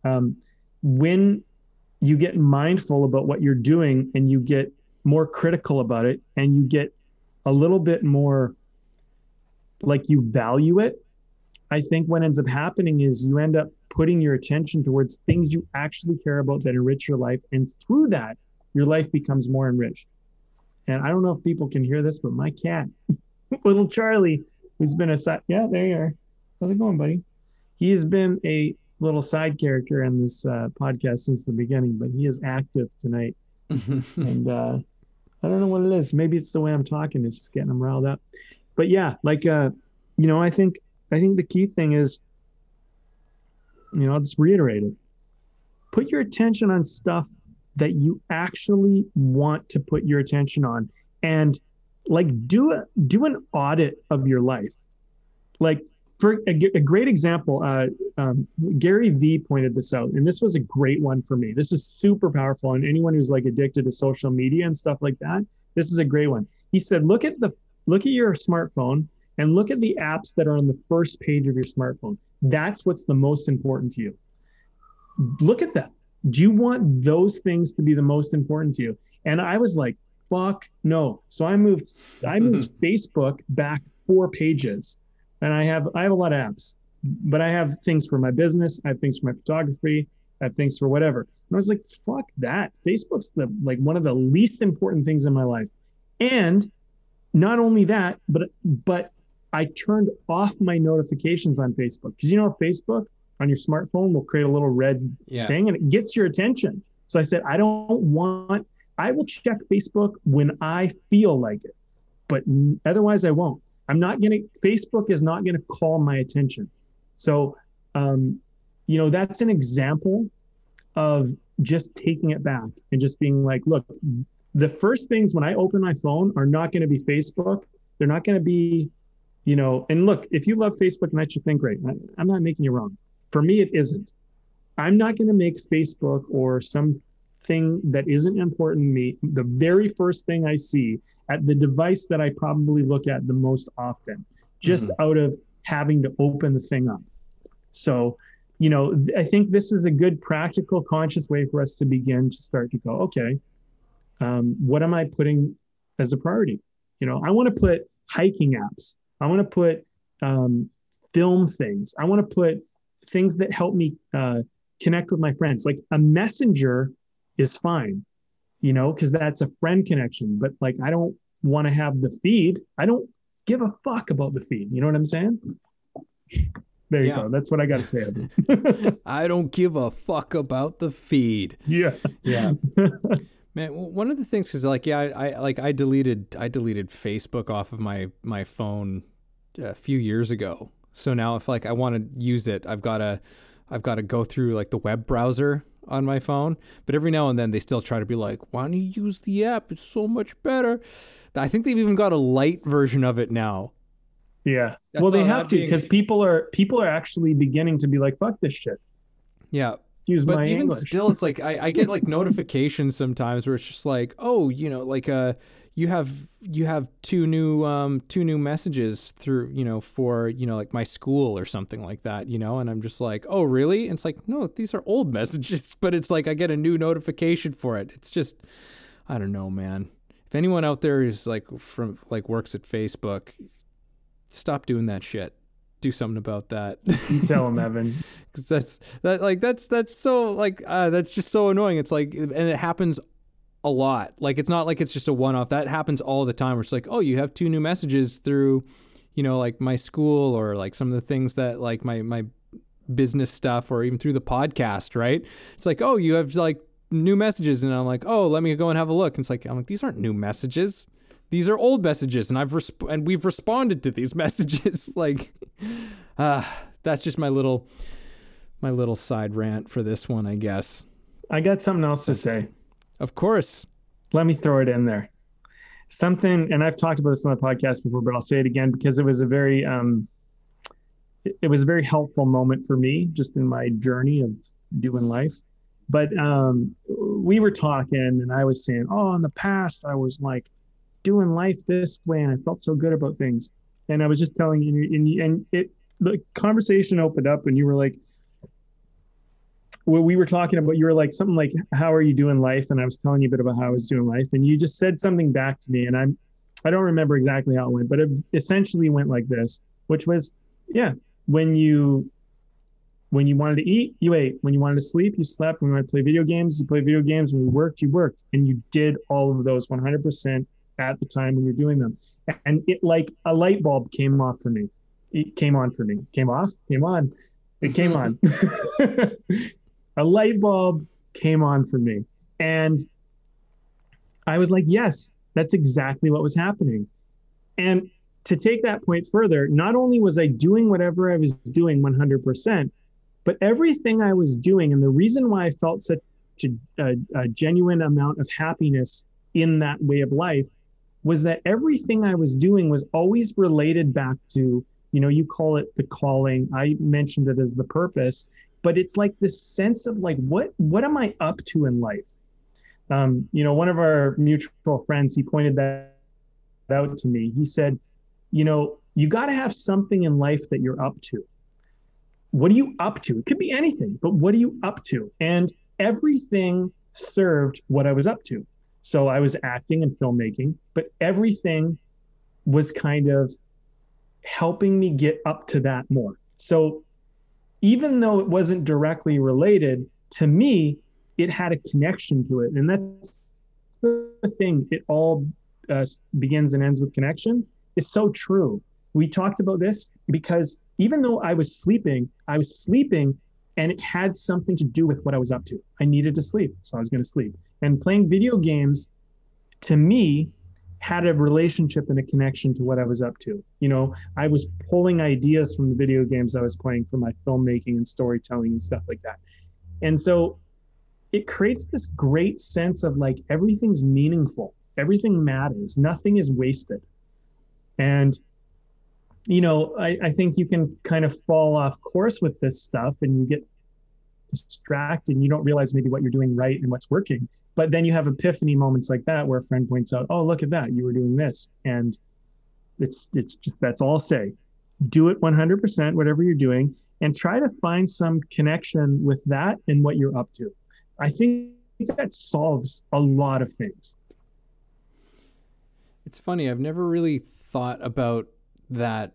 D: Um, when you get mindful about what you're doing and you get more critical about it and you get a little bit more like you value it. I think what ends up happening is you end up putting your attention towards things you actually care about that enrich your life and through that your life becomes more enriched. And i don't know if people can hear this but my cat [LAUGHS] little charlie who's been a yeah there you are. How's it going buddy? He has been a little side character in this uh, podcast since the beginning, but he is active tonight. [LAUGHS] and uh, I don't know what it is. Maybe it's the way I'm talking. It's just getting him riled up. But yeah, like uh, you know, I think I think the key thing is, you know, I'll just reiterate it. Put your attention on stuff that you actually want to put your attention on, and like do a do an audit of your life. Like for a, a great example, uh, um, Gary V pointed this out, and this was a great one for me. This is super powerful, and anyone who's like addicted to social media and stuff like that, this is a great one. He said, "Look at the look at your smartphone and look at the apps that are on the first page of your smartphone. That's what's the most important to you. Look at that. Do you want those things to be the most important to you?" And I was like, "Fuck no!" So I moved I moved [LAUGHS] Facebook back four pages and I have I have a lot of apps, but I have things for my business, I have things for my photography, I have things for whatever. And I was like, fuck that. Facebook's the like one of the least important things in my life. And not only that, but but I turned off my notifications on Facebook because you know Facebook on your smartphone will create a little red
A: Yeah.
D: thing and it gets your attention. So I said, I don't want. I will check Facebook when I feel like it, but otherwise I won't. I'm not going to, Facebook is not going to call my attention. So, um, you know, that's an example of just taking it back and just being like, look, the first things when I open my phone are not going to be Facebook. They're not going to be, you know, and look, if you love Facebook and that's your thing, great. I, I'm not making you wrong. For me, it isn't. I'm not going to make Facebook or something that isn't important to me the very first thing I see at the device that I probably look at the most often, just out of having to open the thing up. So, you know, th- I think this is a good practical, conscious way for us to begin to start to go, okay, um, what am I putting as a priority? You know, I want to put hiking apps. I want to put um, film things. I want to put things that help me uh, connect with my friends. Like a messenger is fine, you know, because that's a friend connection. But like, I don't want to have the feed. I don't give a fuck about the feed. You know what I'm saying? There you
A: Yeah.
D: go. That's what I got to say. [LAUGHS] [LAUGHS]
A: I don't give a fuck about the feed.
D: yeah.
A: Yeah. [LAUGHS] Man, one of the things is like, yeah, I, I like I deleted I deleted Facebook off of my my phone a few years ago. So now if like I want to use it, I've got to I've got to go through like the web browser on my phone. But every now and then they still try to be like, why don't you use the app? It's so much better. I think they've even got a light version of it now.
D: Yeah.
A: I
D: well, they have to
A: being-
D: because people are people are actually beginning to be like, fuck this shit.
A: Yeah,
D: Excuse
A: but
D: my
A: even
D: English.
A: still it's like I, I get like [LAUGHS] notifications sometimes where it's just like oh you know like uh you have you have two new um two new messages through you know for you know like my school or something like that you know and i'm just like oh really and it's like no these are old [LAUGHS] messages but it's like i get a new notification for it it's just i don't know man if anyone out there is like from like works at facebook stop doing that shit do something about that. [LAUGHS]
D: Tell him, Evan.
A: Because that's that like that's that's so like uh, that's just so annoying. It's like and it happens a lot. Like it's not like it's just a one off. That happens all the time. Where it's like, oh, you have two new messages through, you know, like my school or like some of the things that like my my business stuff or even through the podcast, right? It's like, oh, you have like new messages, and I'm like, oh, let me go and have a look. And it's like, I'm like, these aren't new messages. These are old messages, and I've resp- and we've responded to these [LAUGHS] messages. like, uh, [SIGHS] that's just my little my little side rant for this one, I guess.
D: I got something else to say.
A: Of course.
D: Let me throw it in there. Something, and I've talked about this on the podcast before, but I'll say it again because it was a very um, it was a very helpful moment for me just in my journey of doing life. But um, we were talking, and I was saying, "Oh, in the past, I was like doing life this way, and I felt so good about things." And I was just telling you, and, and it the conversation opened up, and you were like, "Well, we were talking about." You were like something like, "How are you doing life?" And I was telling you a bit about how I was doing life, and you just said something back to me, and I'm I don't remember exactly how it went, but it essentially went like this, which was, "Yeah, when you when you wanted to eat, you ate. When you wanted to sleep, you slept. When you wanted to play video games, you played video games. When you worked, you worked. And you did all of those 100% at the time when you're doing them. And it like a light bulb came off for me. It came on for me. Came off, came on. It came on. [LAUGHS] [LAUGHS] a light bulb came on for me. And I was like, yes, that's exactly what was happening. And to take that point further, not only was I doing whatever I was doing 100%, but everything I was doing, and the reason why I felt such a, a, a, genuine amount of happiness in that way of life was that everything I was doing was always related back to, you know, you call it the calling. I mentioned it as the purpose, but it's like this sense of like, what what am I up to in life? Um, you know, one of our mutual friends, he pointed that out to me. He said, you know, you got to have something in life that you're up to. What are you up to? It could be anything, but what are you up to? And everything served what I was up to. So I was acting and filmmaking, but everything was kind of helping me get up to that more. So even though it wasn't directly related to me, it had a connection to it. And that's the thing. It all uh, begins and ends with connection is so true. We talked about this because even though I was sleeping, I was sleeping and it had something to do with what I was up to. I needed to sleep, so I was going to sleep. And playing video games to me had a relationship and a connection to what I was up to. You know, I was pulling ideas from the video games I was playing for my filmmaking and storytelling and stuff like that. And so it creates this great sense of like everything's meaningful, everything matters, nothing is wasted. And, you know, I, I think you can kind of fall off course with this stuff and you get distracted and you don't realize maybe what you're doing right and what's working. But then you have epiphany moments like that where a friend points out, oh, look at that, you were doing this. And it's it's just that's all I'll say. Do it 100%, whatever you're doing, and try to find some connection with that and what you're up to. I think that solves a lot of things.
A: It's funny, I've never really thought about that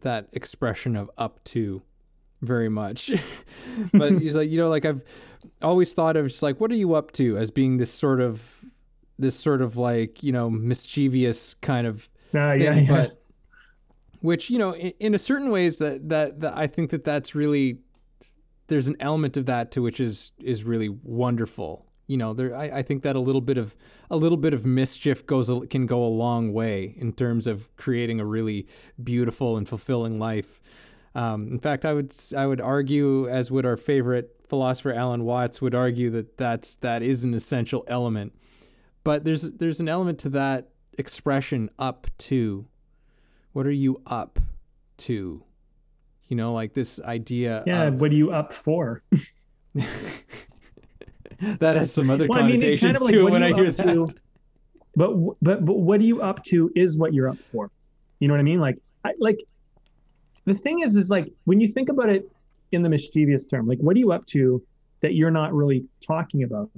A: that expression of up to very much. [LAUGHS] but he's like, you know, like I've always thought of just like, what are you up to as being this sort of this sort of like, you know, mischievous kind of
D: uh, thing, yeah, yeah.
A: but which, you know, in, in a certain ways that, that that I think that that's really there's an element of that to which is is really wonderful you know there I, I, think that a little bit of a little bit of mischief goes can go a long way in terms of creating a really beautiful and fulfilling life um, in fact i would i would argue as would our favorite philosopher alan watts would argue that that's that is an essential element but there's there's an element to that expression up to what are you up to you know like this idea
D: yeah
A: of,
D: what are you up for [LAUGHS]
A: that has some other well, connotations I mean, kind of like, too when I hear that. To,
D: but but but what are you up to is what you're up for. You know what I mean? Like I like the thing is is like when you think about it in the mischievous term, like what are you up to that you're not really talking about?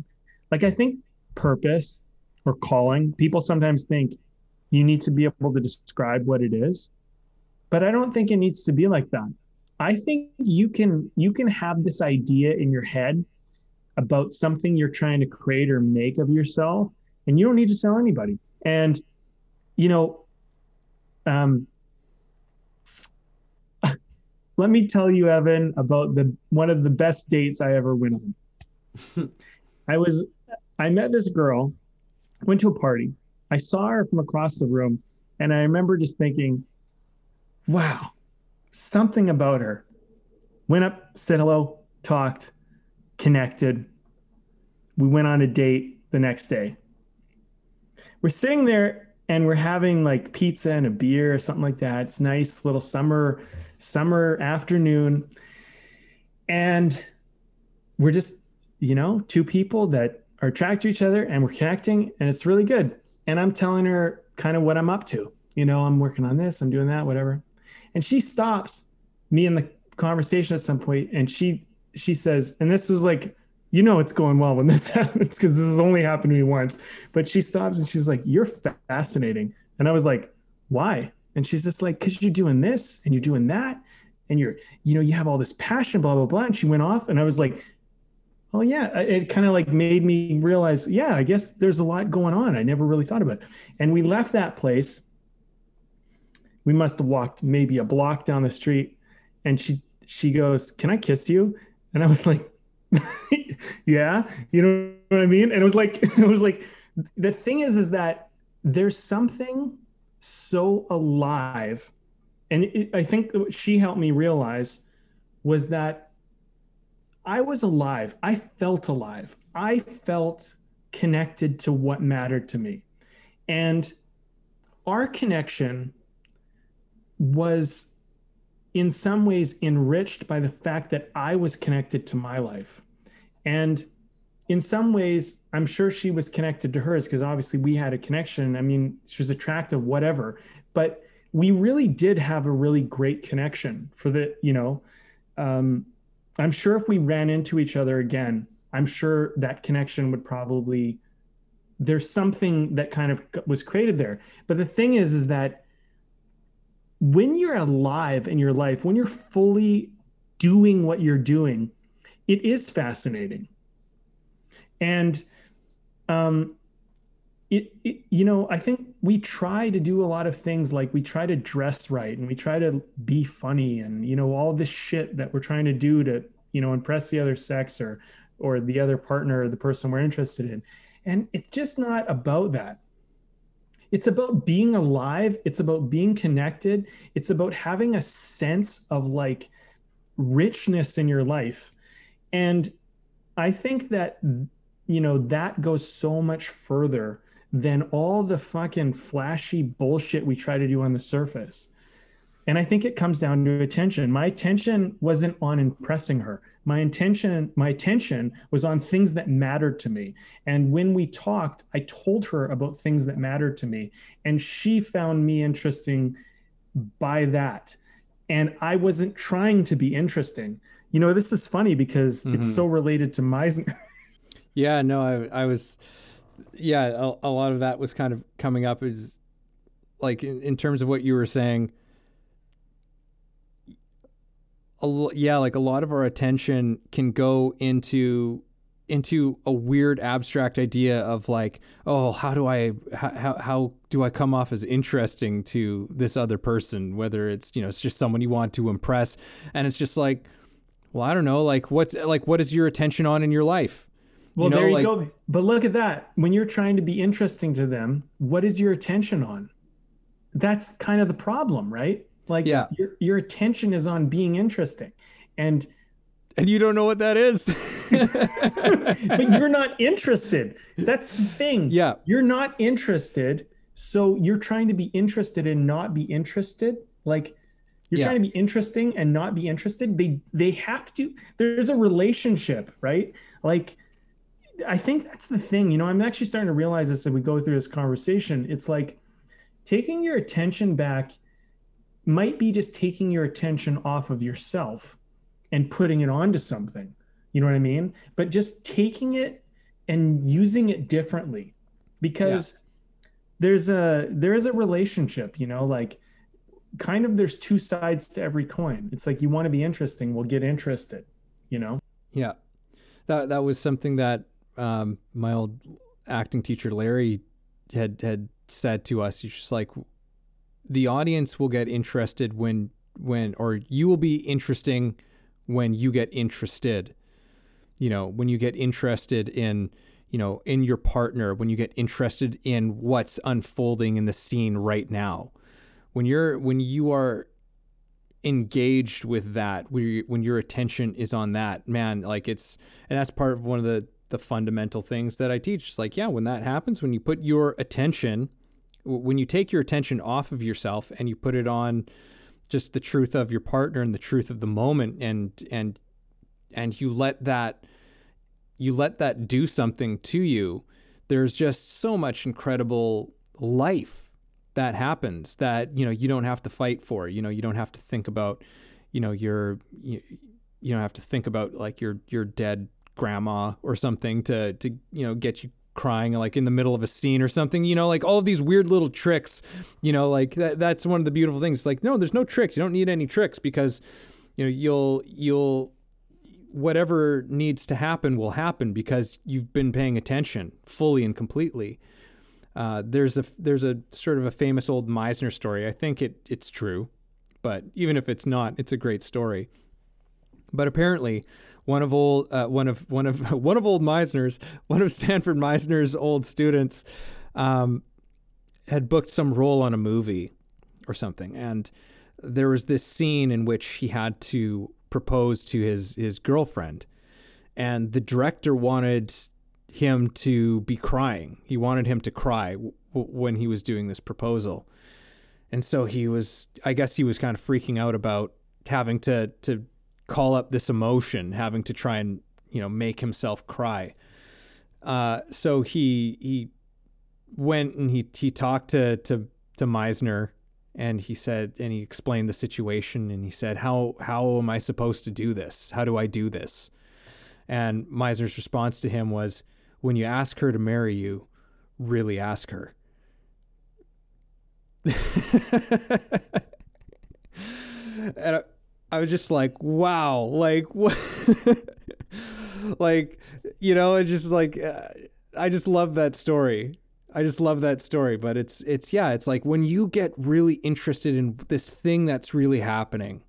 D: Like I think purpose or calling, people sometimes think you need to be able to describe what it is. but I don't think it needs to be like that. I think you can you can have this idea in your head about something you're trying to create or make of yourself and you don't need to tell anybody. And you know um let me tell you Evan about the one of the best dates I ever went on. [LAUGHS] I was I met this girl, went to a party. I saw her from across the room and I remember just thinking, wow, something about her. Went up, said hello, talked, connected. We went on a date the next day. We're sitting there and we're having like pizza and a beer or something like that. It's nice little summer summer afternoon. And we're just, you know, two people that are attracted to each other and we're connecting and it's really good. And I'm telling her kind of what I'm up to. You know, I'm working on this, I'm doing that, whatever. And she stops me in the conversation at some point and she she says, and this was like, you know it's going well when this [LAUGHS] happens because this has only happened to me once. But she stops and she's like, You're fascinating. And I was like, Why? And she's just like, Because you're doing this and you're doing that. And you're, you know, you have all this passion, blah, blah, blah. And she went off. And I was like, Oh yeah. It kind of like made me realize, yeah, I guess there's a lot going on. I never really thought about it. And we left that place we must have walked maybe a block down the street and she she goes can i kiss you and i was like [LAUGHS] yeah you know what i mean? And it was like [LAUGHS] it was like the thing is is that there's something so alive. And it, i think she helped me realize was that i was alive. I felt alive. I felt connected to what mattered to me. And our connection was in some ways enriched by the fact that I was connected to my life. And in some ways, I'm sure she was connected to hers because obviously we had a connection. I mean, she was attractive, whatever. But we really did have a really great connection for the, you know, um, I'm sure if we ran into each other again, I'm sure that connection would probably, there's something that kind of was created there. But the thing is, is that when you're alive in your life, when you're fully doing what you're doing, it is fascinating. And um, it, it, you know, I think we try to do a lot of things like we try to dress right and we try to be funny and you know all this shit that we're trying to do to you know impress the other sex or or the other partner or the person we're interested in. And it's just not about that. It's about being alive. It's about being connected. It's about having a sense of like richness in your life and i think that you know that goes so much further than all the fucking flashy bullshit we try to do on the surface and I think it comes down to attention. My attention wasn't on impressing her. My intention, my attention was on things that mattered to me. And when we talked, I told her about things that mattered to me. And she found me interesting by that. And I wasn't trying to be interesting. You know, this is funny because mm-hmm. it's so related to Meisner. [LAUGHS]
A: yeah, no, I, I was, yeah, a, a, lot of that was kind of coming up is like in, in terms of what you were saying a, yeah, like a lot of our attention can go into into a weird abstract idea of like, oh, how do I how how do I come off as interesting to this other person? Whether it's you know it's just someone you want to impress, and it's just like, well, I don't know, like what's like what is your attention on in your life?
D: Well, you know, there you like, go. But look at that. When you're trying to be interesting to them, what is your attention on? That's kind of the problem, right? Like yeah. your your attention is on being interesting. And
A: and you don't know what that is. [LAUGHS]
D: but you're not interested. That's the thing.
A: Yeah.
D: You're not interested. So you're trying to be interested and not be interested. Like you're yeah. trying to be interesting and not be interested. They they have to there's a relationship, right? Like I think that's the thing. You know, I'm actually starting to realize this as we go through this conversation. It's like taking your attention back might be just taking your attention off of yourself and putting it onto something. You know what I mean? But just taking it and using it differently because yeah. there's a there is a relationship, you know, like kind of there's two sides to every coin. It's like you want to be interesting, well, get interested, you know?
A: Yeah. That that was something that um, my old acting teacher Larry had had said to us. He's just like the audience will get interested when when or you will be interesting when you get interested. You know, when you get interested in you know, in your partner, when you get interested in what's unfolding in the scene right now. When you're when you are engaged with that, when, you, when your attention is on that, man, like it's and that's part of one of the the fundamental things that I teach. It's like, yeah, when that happens, when you put your attention, when you take your attention off of yourself and you put it on just the truth of your partner and the truth of the moment and and and you let that you let that do something to you, there's just so much incredible life that happens that you know you don't have to fight for. You know, you don't have to think about, you know, your you, you don't have to think about like your your dead grandma or something to to you know get you crying like in the middle of a scene or something you know like all of these weird little tricks you know like that, that's one of the beautiful things like no there's no tricks you don't need any tricks because you know you'll you'll whatever needs to happen will happen because you've been paying attention fully and completely. Uh, there's a there's a sort of a famous old Meisner story. I think it it's true, but even if it's not, it's a great story. But apparently, one of old uh, one of one of [LAUGHS] one of old Meisner's one of Sanford Meisner's old students um, had booked some role on a movie or something, and there was this scene in which he had to propose to his his girlfriend, and the director wanted him to be crying. He wanted him to cry w- when he was doing this proposal, and so he was. I guess he was kind of freaking out about having to to call up this emotion, having to try and you know make himself cry. Uh, so he he went and he he talked to to to Meisner and he said and he explained the situation and he said how how am i supposed to do this how do i do this and meisner's response to him was when you ask her to marry you really ask her. [LAUGHS] And I, I, was just like wow like what [LAUGHS] like you know it just like uh, i just love that story. I just love that story, but it's it's yeah, it's like when you get really interested in this thing that's really happening,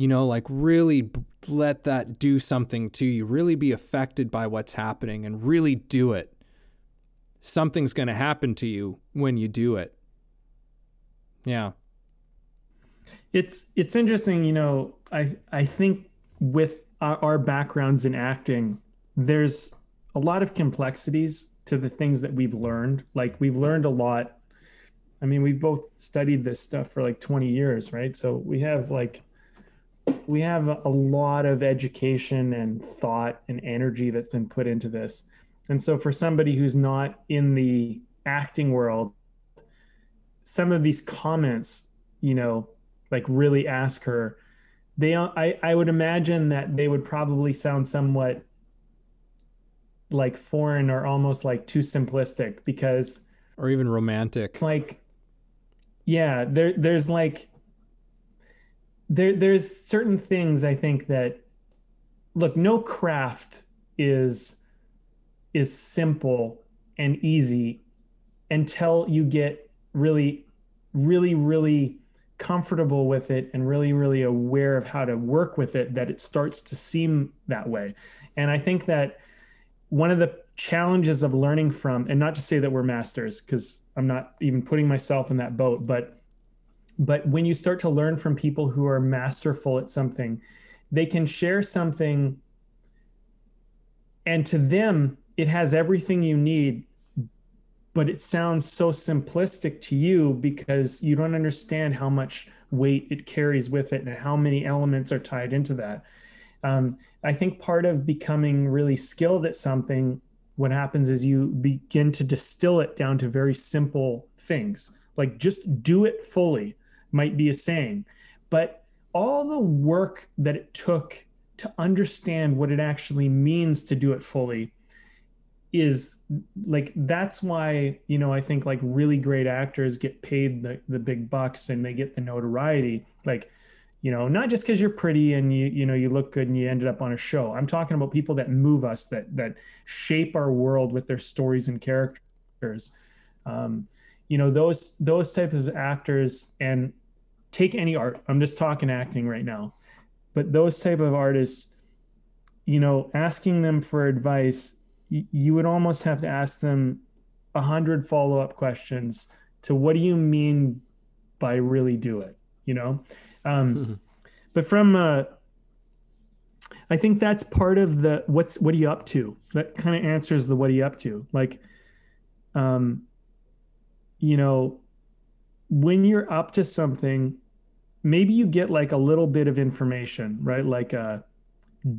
A: you know, like really let that do something to you, really be affected by what's happening and really do it. Something's going to happen to you when you do it. Yeah.
D: It's it's interesting, you know, I I think with our, our backgrounds in acting, there's a lot of complexities to the things that we've learned. Like we've learned a lot. I mean, we've both studied this stuff for like 20 years, right? So we have like we have a lot of education and thought and energy that's been put into this. And so for somebody who's not in the acting world, some of these comments, you know, like really ask her, they I, I would imagine that they would probably sound somewhat like foreign or almost like too simplistic because
A: or even romantic
D: like yeah there there's like there there's certain things i think that look no craft is is simple and easy until you get really really really comfortable with it and really really aware of how to work with it that it starts to seem that way. And i think that one of the challenges of learning from, and not to say that we're masters, because I'm not even putting myself in that boat, but but when you start to learn from people who are masterful at something, they can share something and to them it has everything you need but it sounds so simplistic to you because you don't understand how much weight it carries with it and how many elements are tied into that um, I think part of becoming really skilled at something, what happens is you begin to distill it down to very simple things. Like just do it fully might be a saying, but all the work that it took to understand what it actually means to do it fully is like that's why you know i think like really great actors get paid the, the big bucks and they get the notoriety. Like you know not just because you're pretty and you you know you look good and you ended up on a show. I'm talking about people that move us that that shape our world with their stories and characters. Um, you know those those types of actors and take any art i'm just talking acting right now but those type of artists you know asking them for advice you, you would almost have to ask them a hundred follow-up questions to what do you mean by really do it you know? Um, [LAUGHS] but from uh, i think that's part of the what's what are you up to? That kind of answers the what are you up to? Like um you know when you're up to something maybe you get like a little bit of information right? Like uh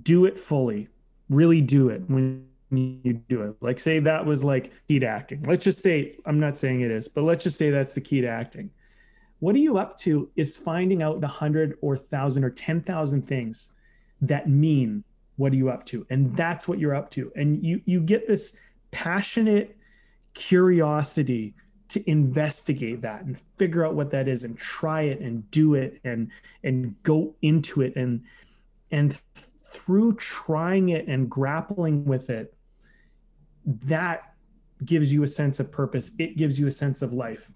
D: do it fully really do it when you do it. Like say that was like key to acting. Let's just say i'm not saying it is but let's just say that's the key to acting. What are you up to is finding out the hundred or thousand or ten thousand things that mean what are you up to and that's what you're up to. And you you get this passionate curiosity to investigate that and figure out what that is and try it and do it and and go into it. And and through trying it and grappling with it that gives you a sense of purpose. It gives you a sense of life.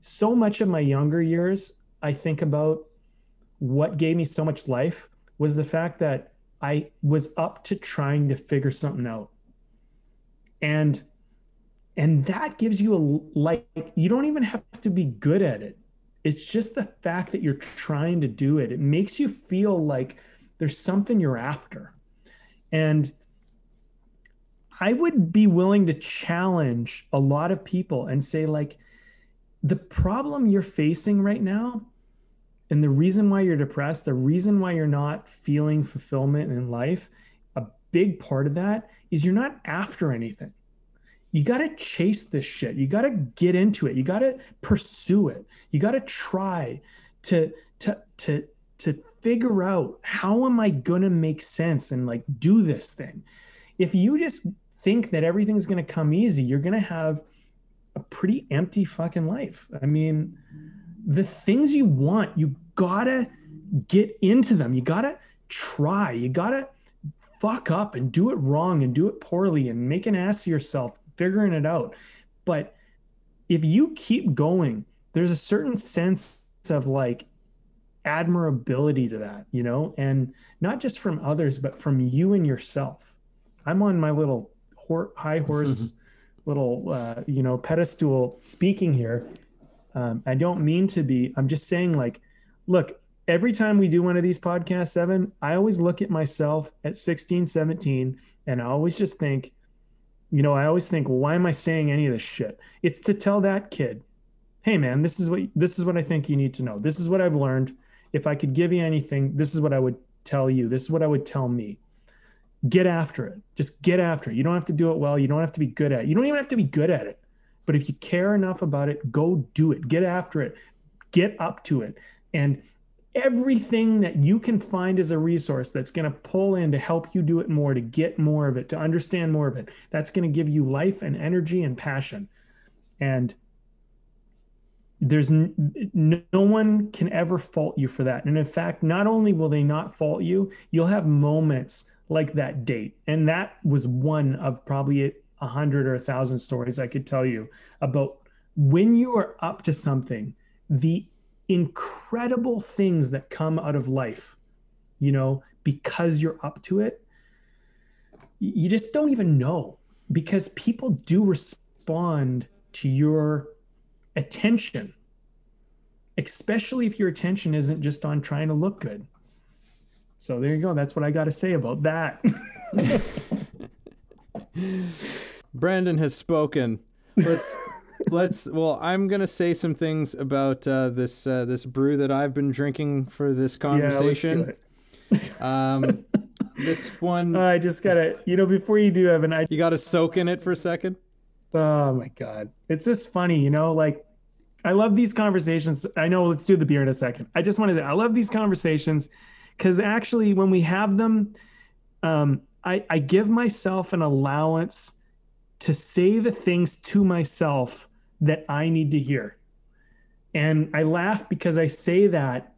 D: So much of my younger years i think about what gave me so much life was the fact that i was up to trying to figure something out. And and that gives you a like you don't even have to be good at it. It's just the fact that you're trying to do it. It makes you feel like there's something you're after. And i would be willing to challenge a lot of people and say like the problem you're facing right now and the reason why you're depressed the reason why you're not feeling fulfillment in life a big part of that is you're not after anything you got to chase this shit. You got to get into it. You got to pursue it. You got to try to to to to figure out how am I going to make sense and like do this thing. If you just think that everything's going to come easy, you're going to have a pretty empty fucking life. I mean, the things you want, you got to get into them. You got to try. You got to fuck up and do it wrong and do it poorly and make an ass of yourself figuring it out. But if you keep going, there's a certain sense of like admirability to that, you know, and not just from others, but from you and yourself. I'm on my little hor- high horse, [LAUGHS] little, uh, you know, pedestal speaking here. Um, I don't mean to be, I'm just saying, like, look, every time we do one of these podcasts, Evan, I always look at myself at 16, 17, and I always just think, you know, I always think, well, why am I saying any of this shit? It's to tell that kid, hey man, this is what this is what I think you need to know. This is what I've learned. If I could give you anything, this is what I would tell you. This is what I would tell me. Get after it. Just get after it. You don't have to do it well. You don't have to be good at it. You don't even have to be good at it. But if you care enough about it, go do it. Get after it. Get up to it. And everything that you can find as a resource that's going to pull in to help you do it more, to get more of it, to understand more of it. That's going to give you life and energy and passion. And there's n- no one can ever fault you for that. And in fact, not only will they not fault you, you'll have moments like that date. And that was one of probably a hundred or a thousand stories I could tell you about when you are up to something, the incredible things that come out of life, you know, because you're up to it. You just don't even know because people do respond to your attention, especially if your attention isn't just on trying to look good. So there you go. That's what I got to say about that. [LAUGHS]
A: Brandon has spoken. Let's let's. Well, I'm gonna say some things about uh, this uh, this brew that I've been drinking for this conversation.
D: Yeah, let's do
A: um, this one, [LAUGHS]
D: I just gotta, you know, before you do, Evan, I
A: you got to soak in it for a second.
D: Oh my god, it's just funny, you know. Like, I love these conversations. I know. Let's do the beer in a second. I just want to I love these conversations because actually, when we have them, um, I I give myself an allowance to say the things to myself that I need to hear. And I laugh because I say that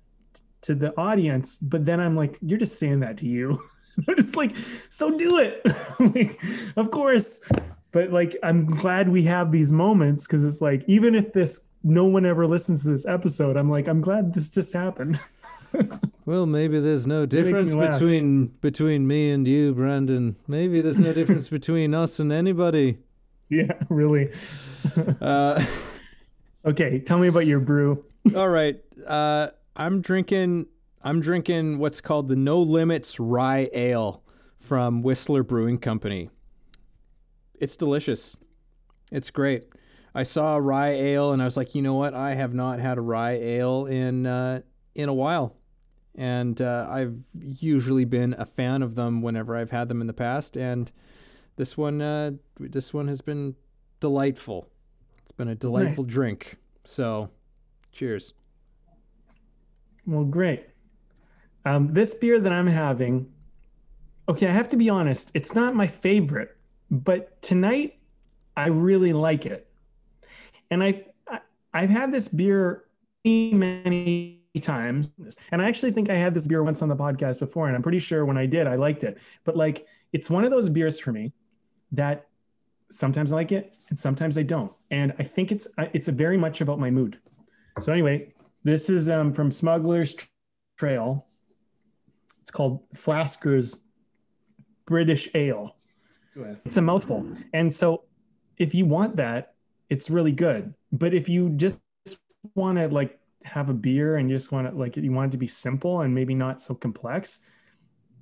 D: to the audience, but then I'm like, you're just saying that to you. [LAUGHS] I'm just like, so do it. [LAUGHS] like, of course. But like, I'm glad we have these moments because it's like, even if this no one ever listens to this episode, I'm like, I'm glad this just happened. [LAUGHS]
A: well, maybe there's no difference between between me and you, Brandon. Maybe there's no difference [LAUGHS] between us and anybody.
D: Yeah, really. uh, [LAUGHS] okay, tell me about your brew.
A: all right, uh, I'm drinking. I'm drinking what's called the No Limits Rye Ale from Whistler Brewing Company. It's delicious. It's great. I saw a rye ale and I was like, you know what? I have not had a rye ale in uh, in a while, and uh, I've usually been a fan of them whenever I've had them in the past. And this one, uh, this one has been delightful. It's been a delightful nice. drink. So, cheers.
D: Well, great. Um, this beer that I'm having, okay, I have to be honest, it's not my favorite, but tonight I really like it. And I, I I've had this beer many, many times, and I actually think I had this beer once on the podcast before, and I'm pretty sure when I did, I liked it. But like, it's one of those beers for me that sometimes I like it and sometimes I don't, and I think it's it's very much about my mood. So anyway, this is um, from Smuggler's Trail. It's called Flasker's British Ale. It's a mouthful. And so if you want that, it's really good. But if you just want to like have a beer and you just want to like you want it to be simple and maybe not so complex,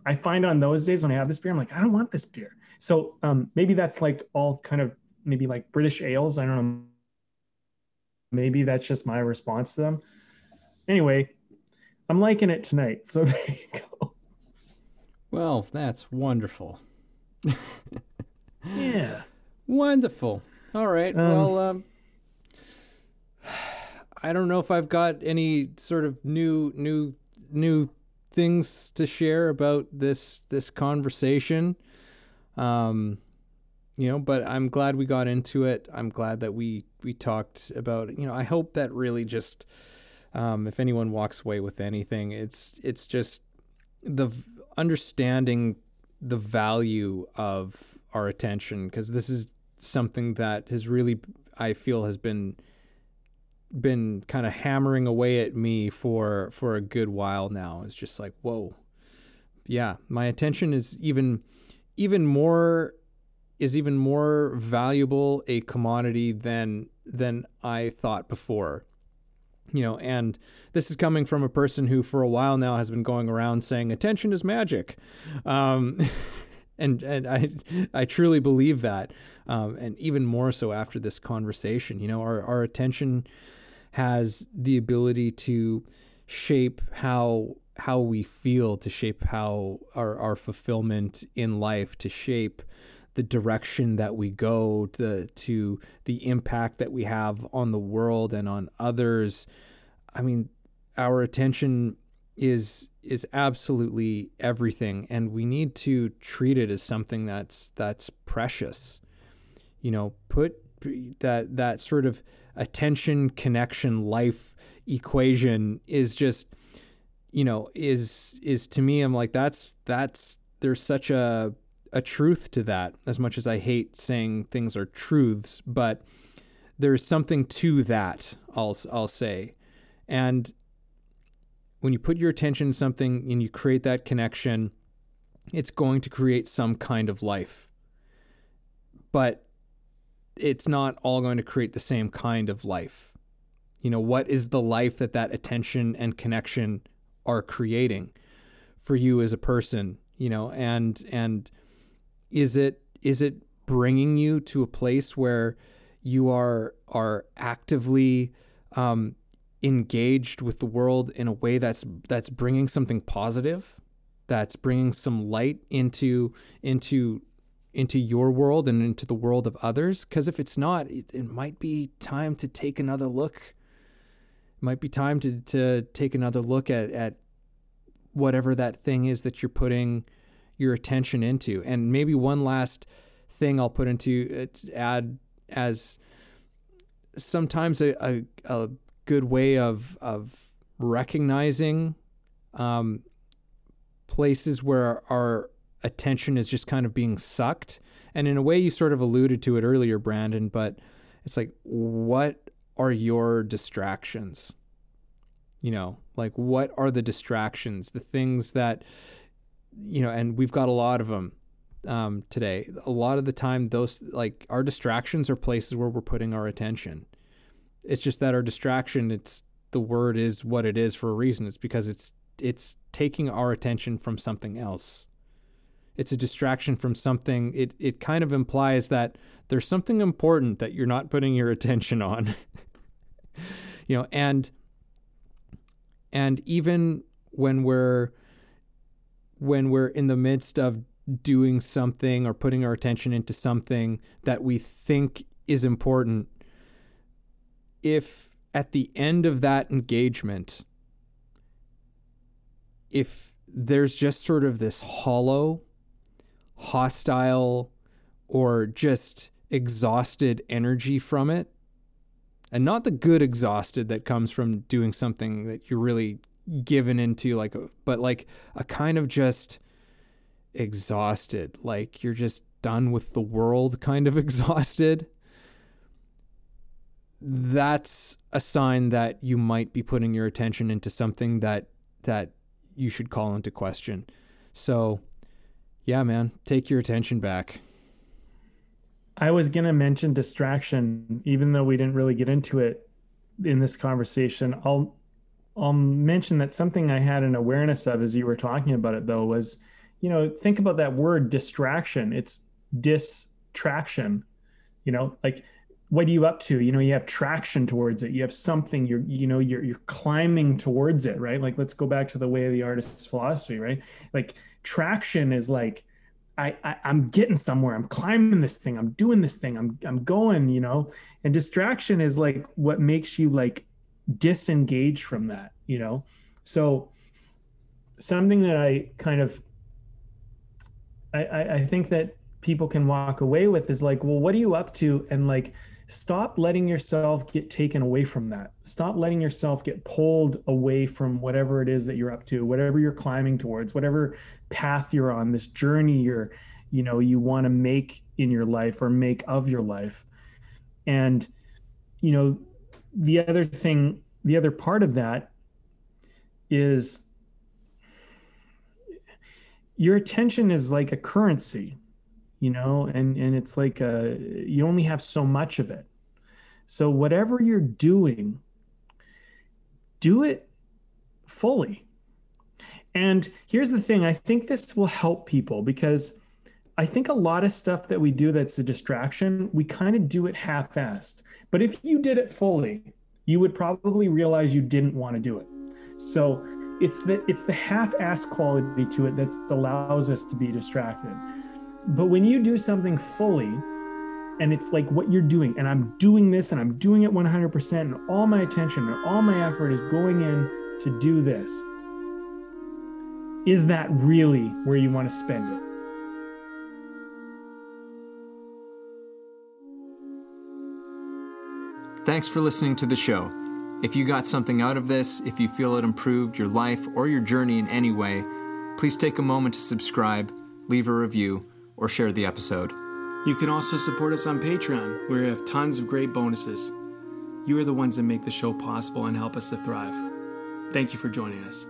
D: I find on those days when I have this beer, I'm like, I don't want this beer. So um, maybe that's like all kind of maybe like British ales. I don't know. Maybe that's just my response to them. Anyway, I'm liking it tonight. So [LAUGHS] there you go.
A: Well, that's wonderful. [LAUGHS]
D: yeah.
A: Wonderful. All right. Um, well, um, I don't know if I've got any sort of new, new, new things to share about this this conversation. Um, you know, but I'm glad we got into it. I'm glad that we we talked about. You know, I hope that really just um, if anyone walks away with anything, it's it's just the v- understanding the value of our attention because this is something that has really I feel has been been kind of hammering away at me for for a good while now. It's just like, whoa. Yeah, my attention is even even more is even more valuable a commodity than than I thought before you know, and this is coming from a person who, for a while now, has been going around saying attention is magic, um, [LAUGHS] and and I I truly believe that, um, and even more so after this conversation. You know, our our attention has the ability to shape how how we feel, to shape how our our fulfillment in life, to shape the direction that we go, to, to the impact that we have on the world and on others. I mean, our attention is is absolutely everything and we need to treat it as something that's that's precious you know put that that sort of attention connection life equation is just you know is is to me I'm like that's that's there's such a a truth to that as much as I hate saying things are truths, but there's something to that, I'll, I'll say. And when you put your attention to something and you create that connection, it's going to create some kind of life. But it's not all going to create the same kind of life. You know, what is the life that that attention and connection are creating for you as a person, you know, and and is it is it bringing you to a place where you are are actively um, engaged with the world in a way that's that's bringing something positive, that's bringing some light into into into your world and into the world of others. Because if it's not, it, it might be time to take another look. It might be time to to take another look at at whatever that thing is that you're putting your attention into. And maybe one last thing I'll put into uh, add as sometimes a, a, a good way of of recognizing um, places where our attention is just kind of being sucked. And in a way, you sort of alluded to it earlier, Brandon, but it's like, what are your distractions? You know, like what are the distractions, the things that, you know, and we've got a lot of them um, today. A lot of the time, those like our distractions are places where we're putting our attention. It's just that our distraction, it's the word is what it is for a reason. It's because it's it's taking our attention from something else. It's a distraction from something. It it kind of implies that there's something important that you're not putting your [LAUGHS] attention on. [LAUGHS] you know, and and even when we're when we're in the midst of doing something or putting our attention into something that we think is important, if at the end of that engagement, if there's just sort of this hollow, hostile, or just exhausted energy from it, and not the good exhausted that comes from doing something that you're really given into, like, but like a kind of just exhausted, like you're just done with the world, kind of [LAUGHS] exhausted. That's a sign that you might be putting your attention into something that that you should call into question. So, yeah, man, take your attention back.
D: I was going to mention distraction, even though we didn't really get into it in this conversation. I'll I'll mention that something I had an awareness of as you were talking about it, though, was you know think about that word distraction. It's distraction. You know, like what are you up to? You know, you have traction towards it. You have something. You're you know you're you're climbing towards it, right? Like let's go back to the way of the artist's philosophy, right? Like traction is like I, I am getting somewhere. I'm climbing this thing. I'm doing this thing. I'm I'm going, you know. And distraction is like what makes you like disengage from that, you know. So something that I kind of I, I, I think that people can walk away with is like, well, what are you up to? And like stop letting yourself get taken away from that. Stop letting yourself get pulled away from whatever it is that you're up to, whatever you're climbing towards, whatever path you're on, this journey you're, you know, you want to make in your life or make of your life. And, you know, the other thing, the other part of that is your attention is like a currency you know and and it's like a, you only have so much of it. So whatever you're doing do it fully. And here's the thing i think this will help people because i think a lot of stuff that we do that's a distraction we kind of do it half-assed. But if you did it fully you would probably realize you didn't want to do it. So it's the it's the half-assed quality to it that allows us to be distracted but when you do something fully, and it's like what you're doing, and I'm doing this and I'm doing it 100%, and all my attention and all my effort is going in to do this, is that really where you want to spend it?
C: Thanks for listening to the show. If you got something out of this, if you feel it improved your life or your journey in any way, please take a moment to subscribe, leave a review, or share the episode.
B: You can also support us on Patreon, where we have tons of great bonuses. You are the ones that make the show possible and help us to thrive. Thank you for joining us.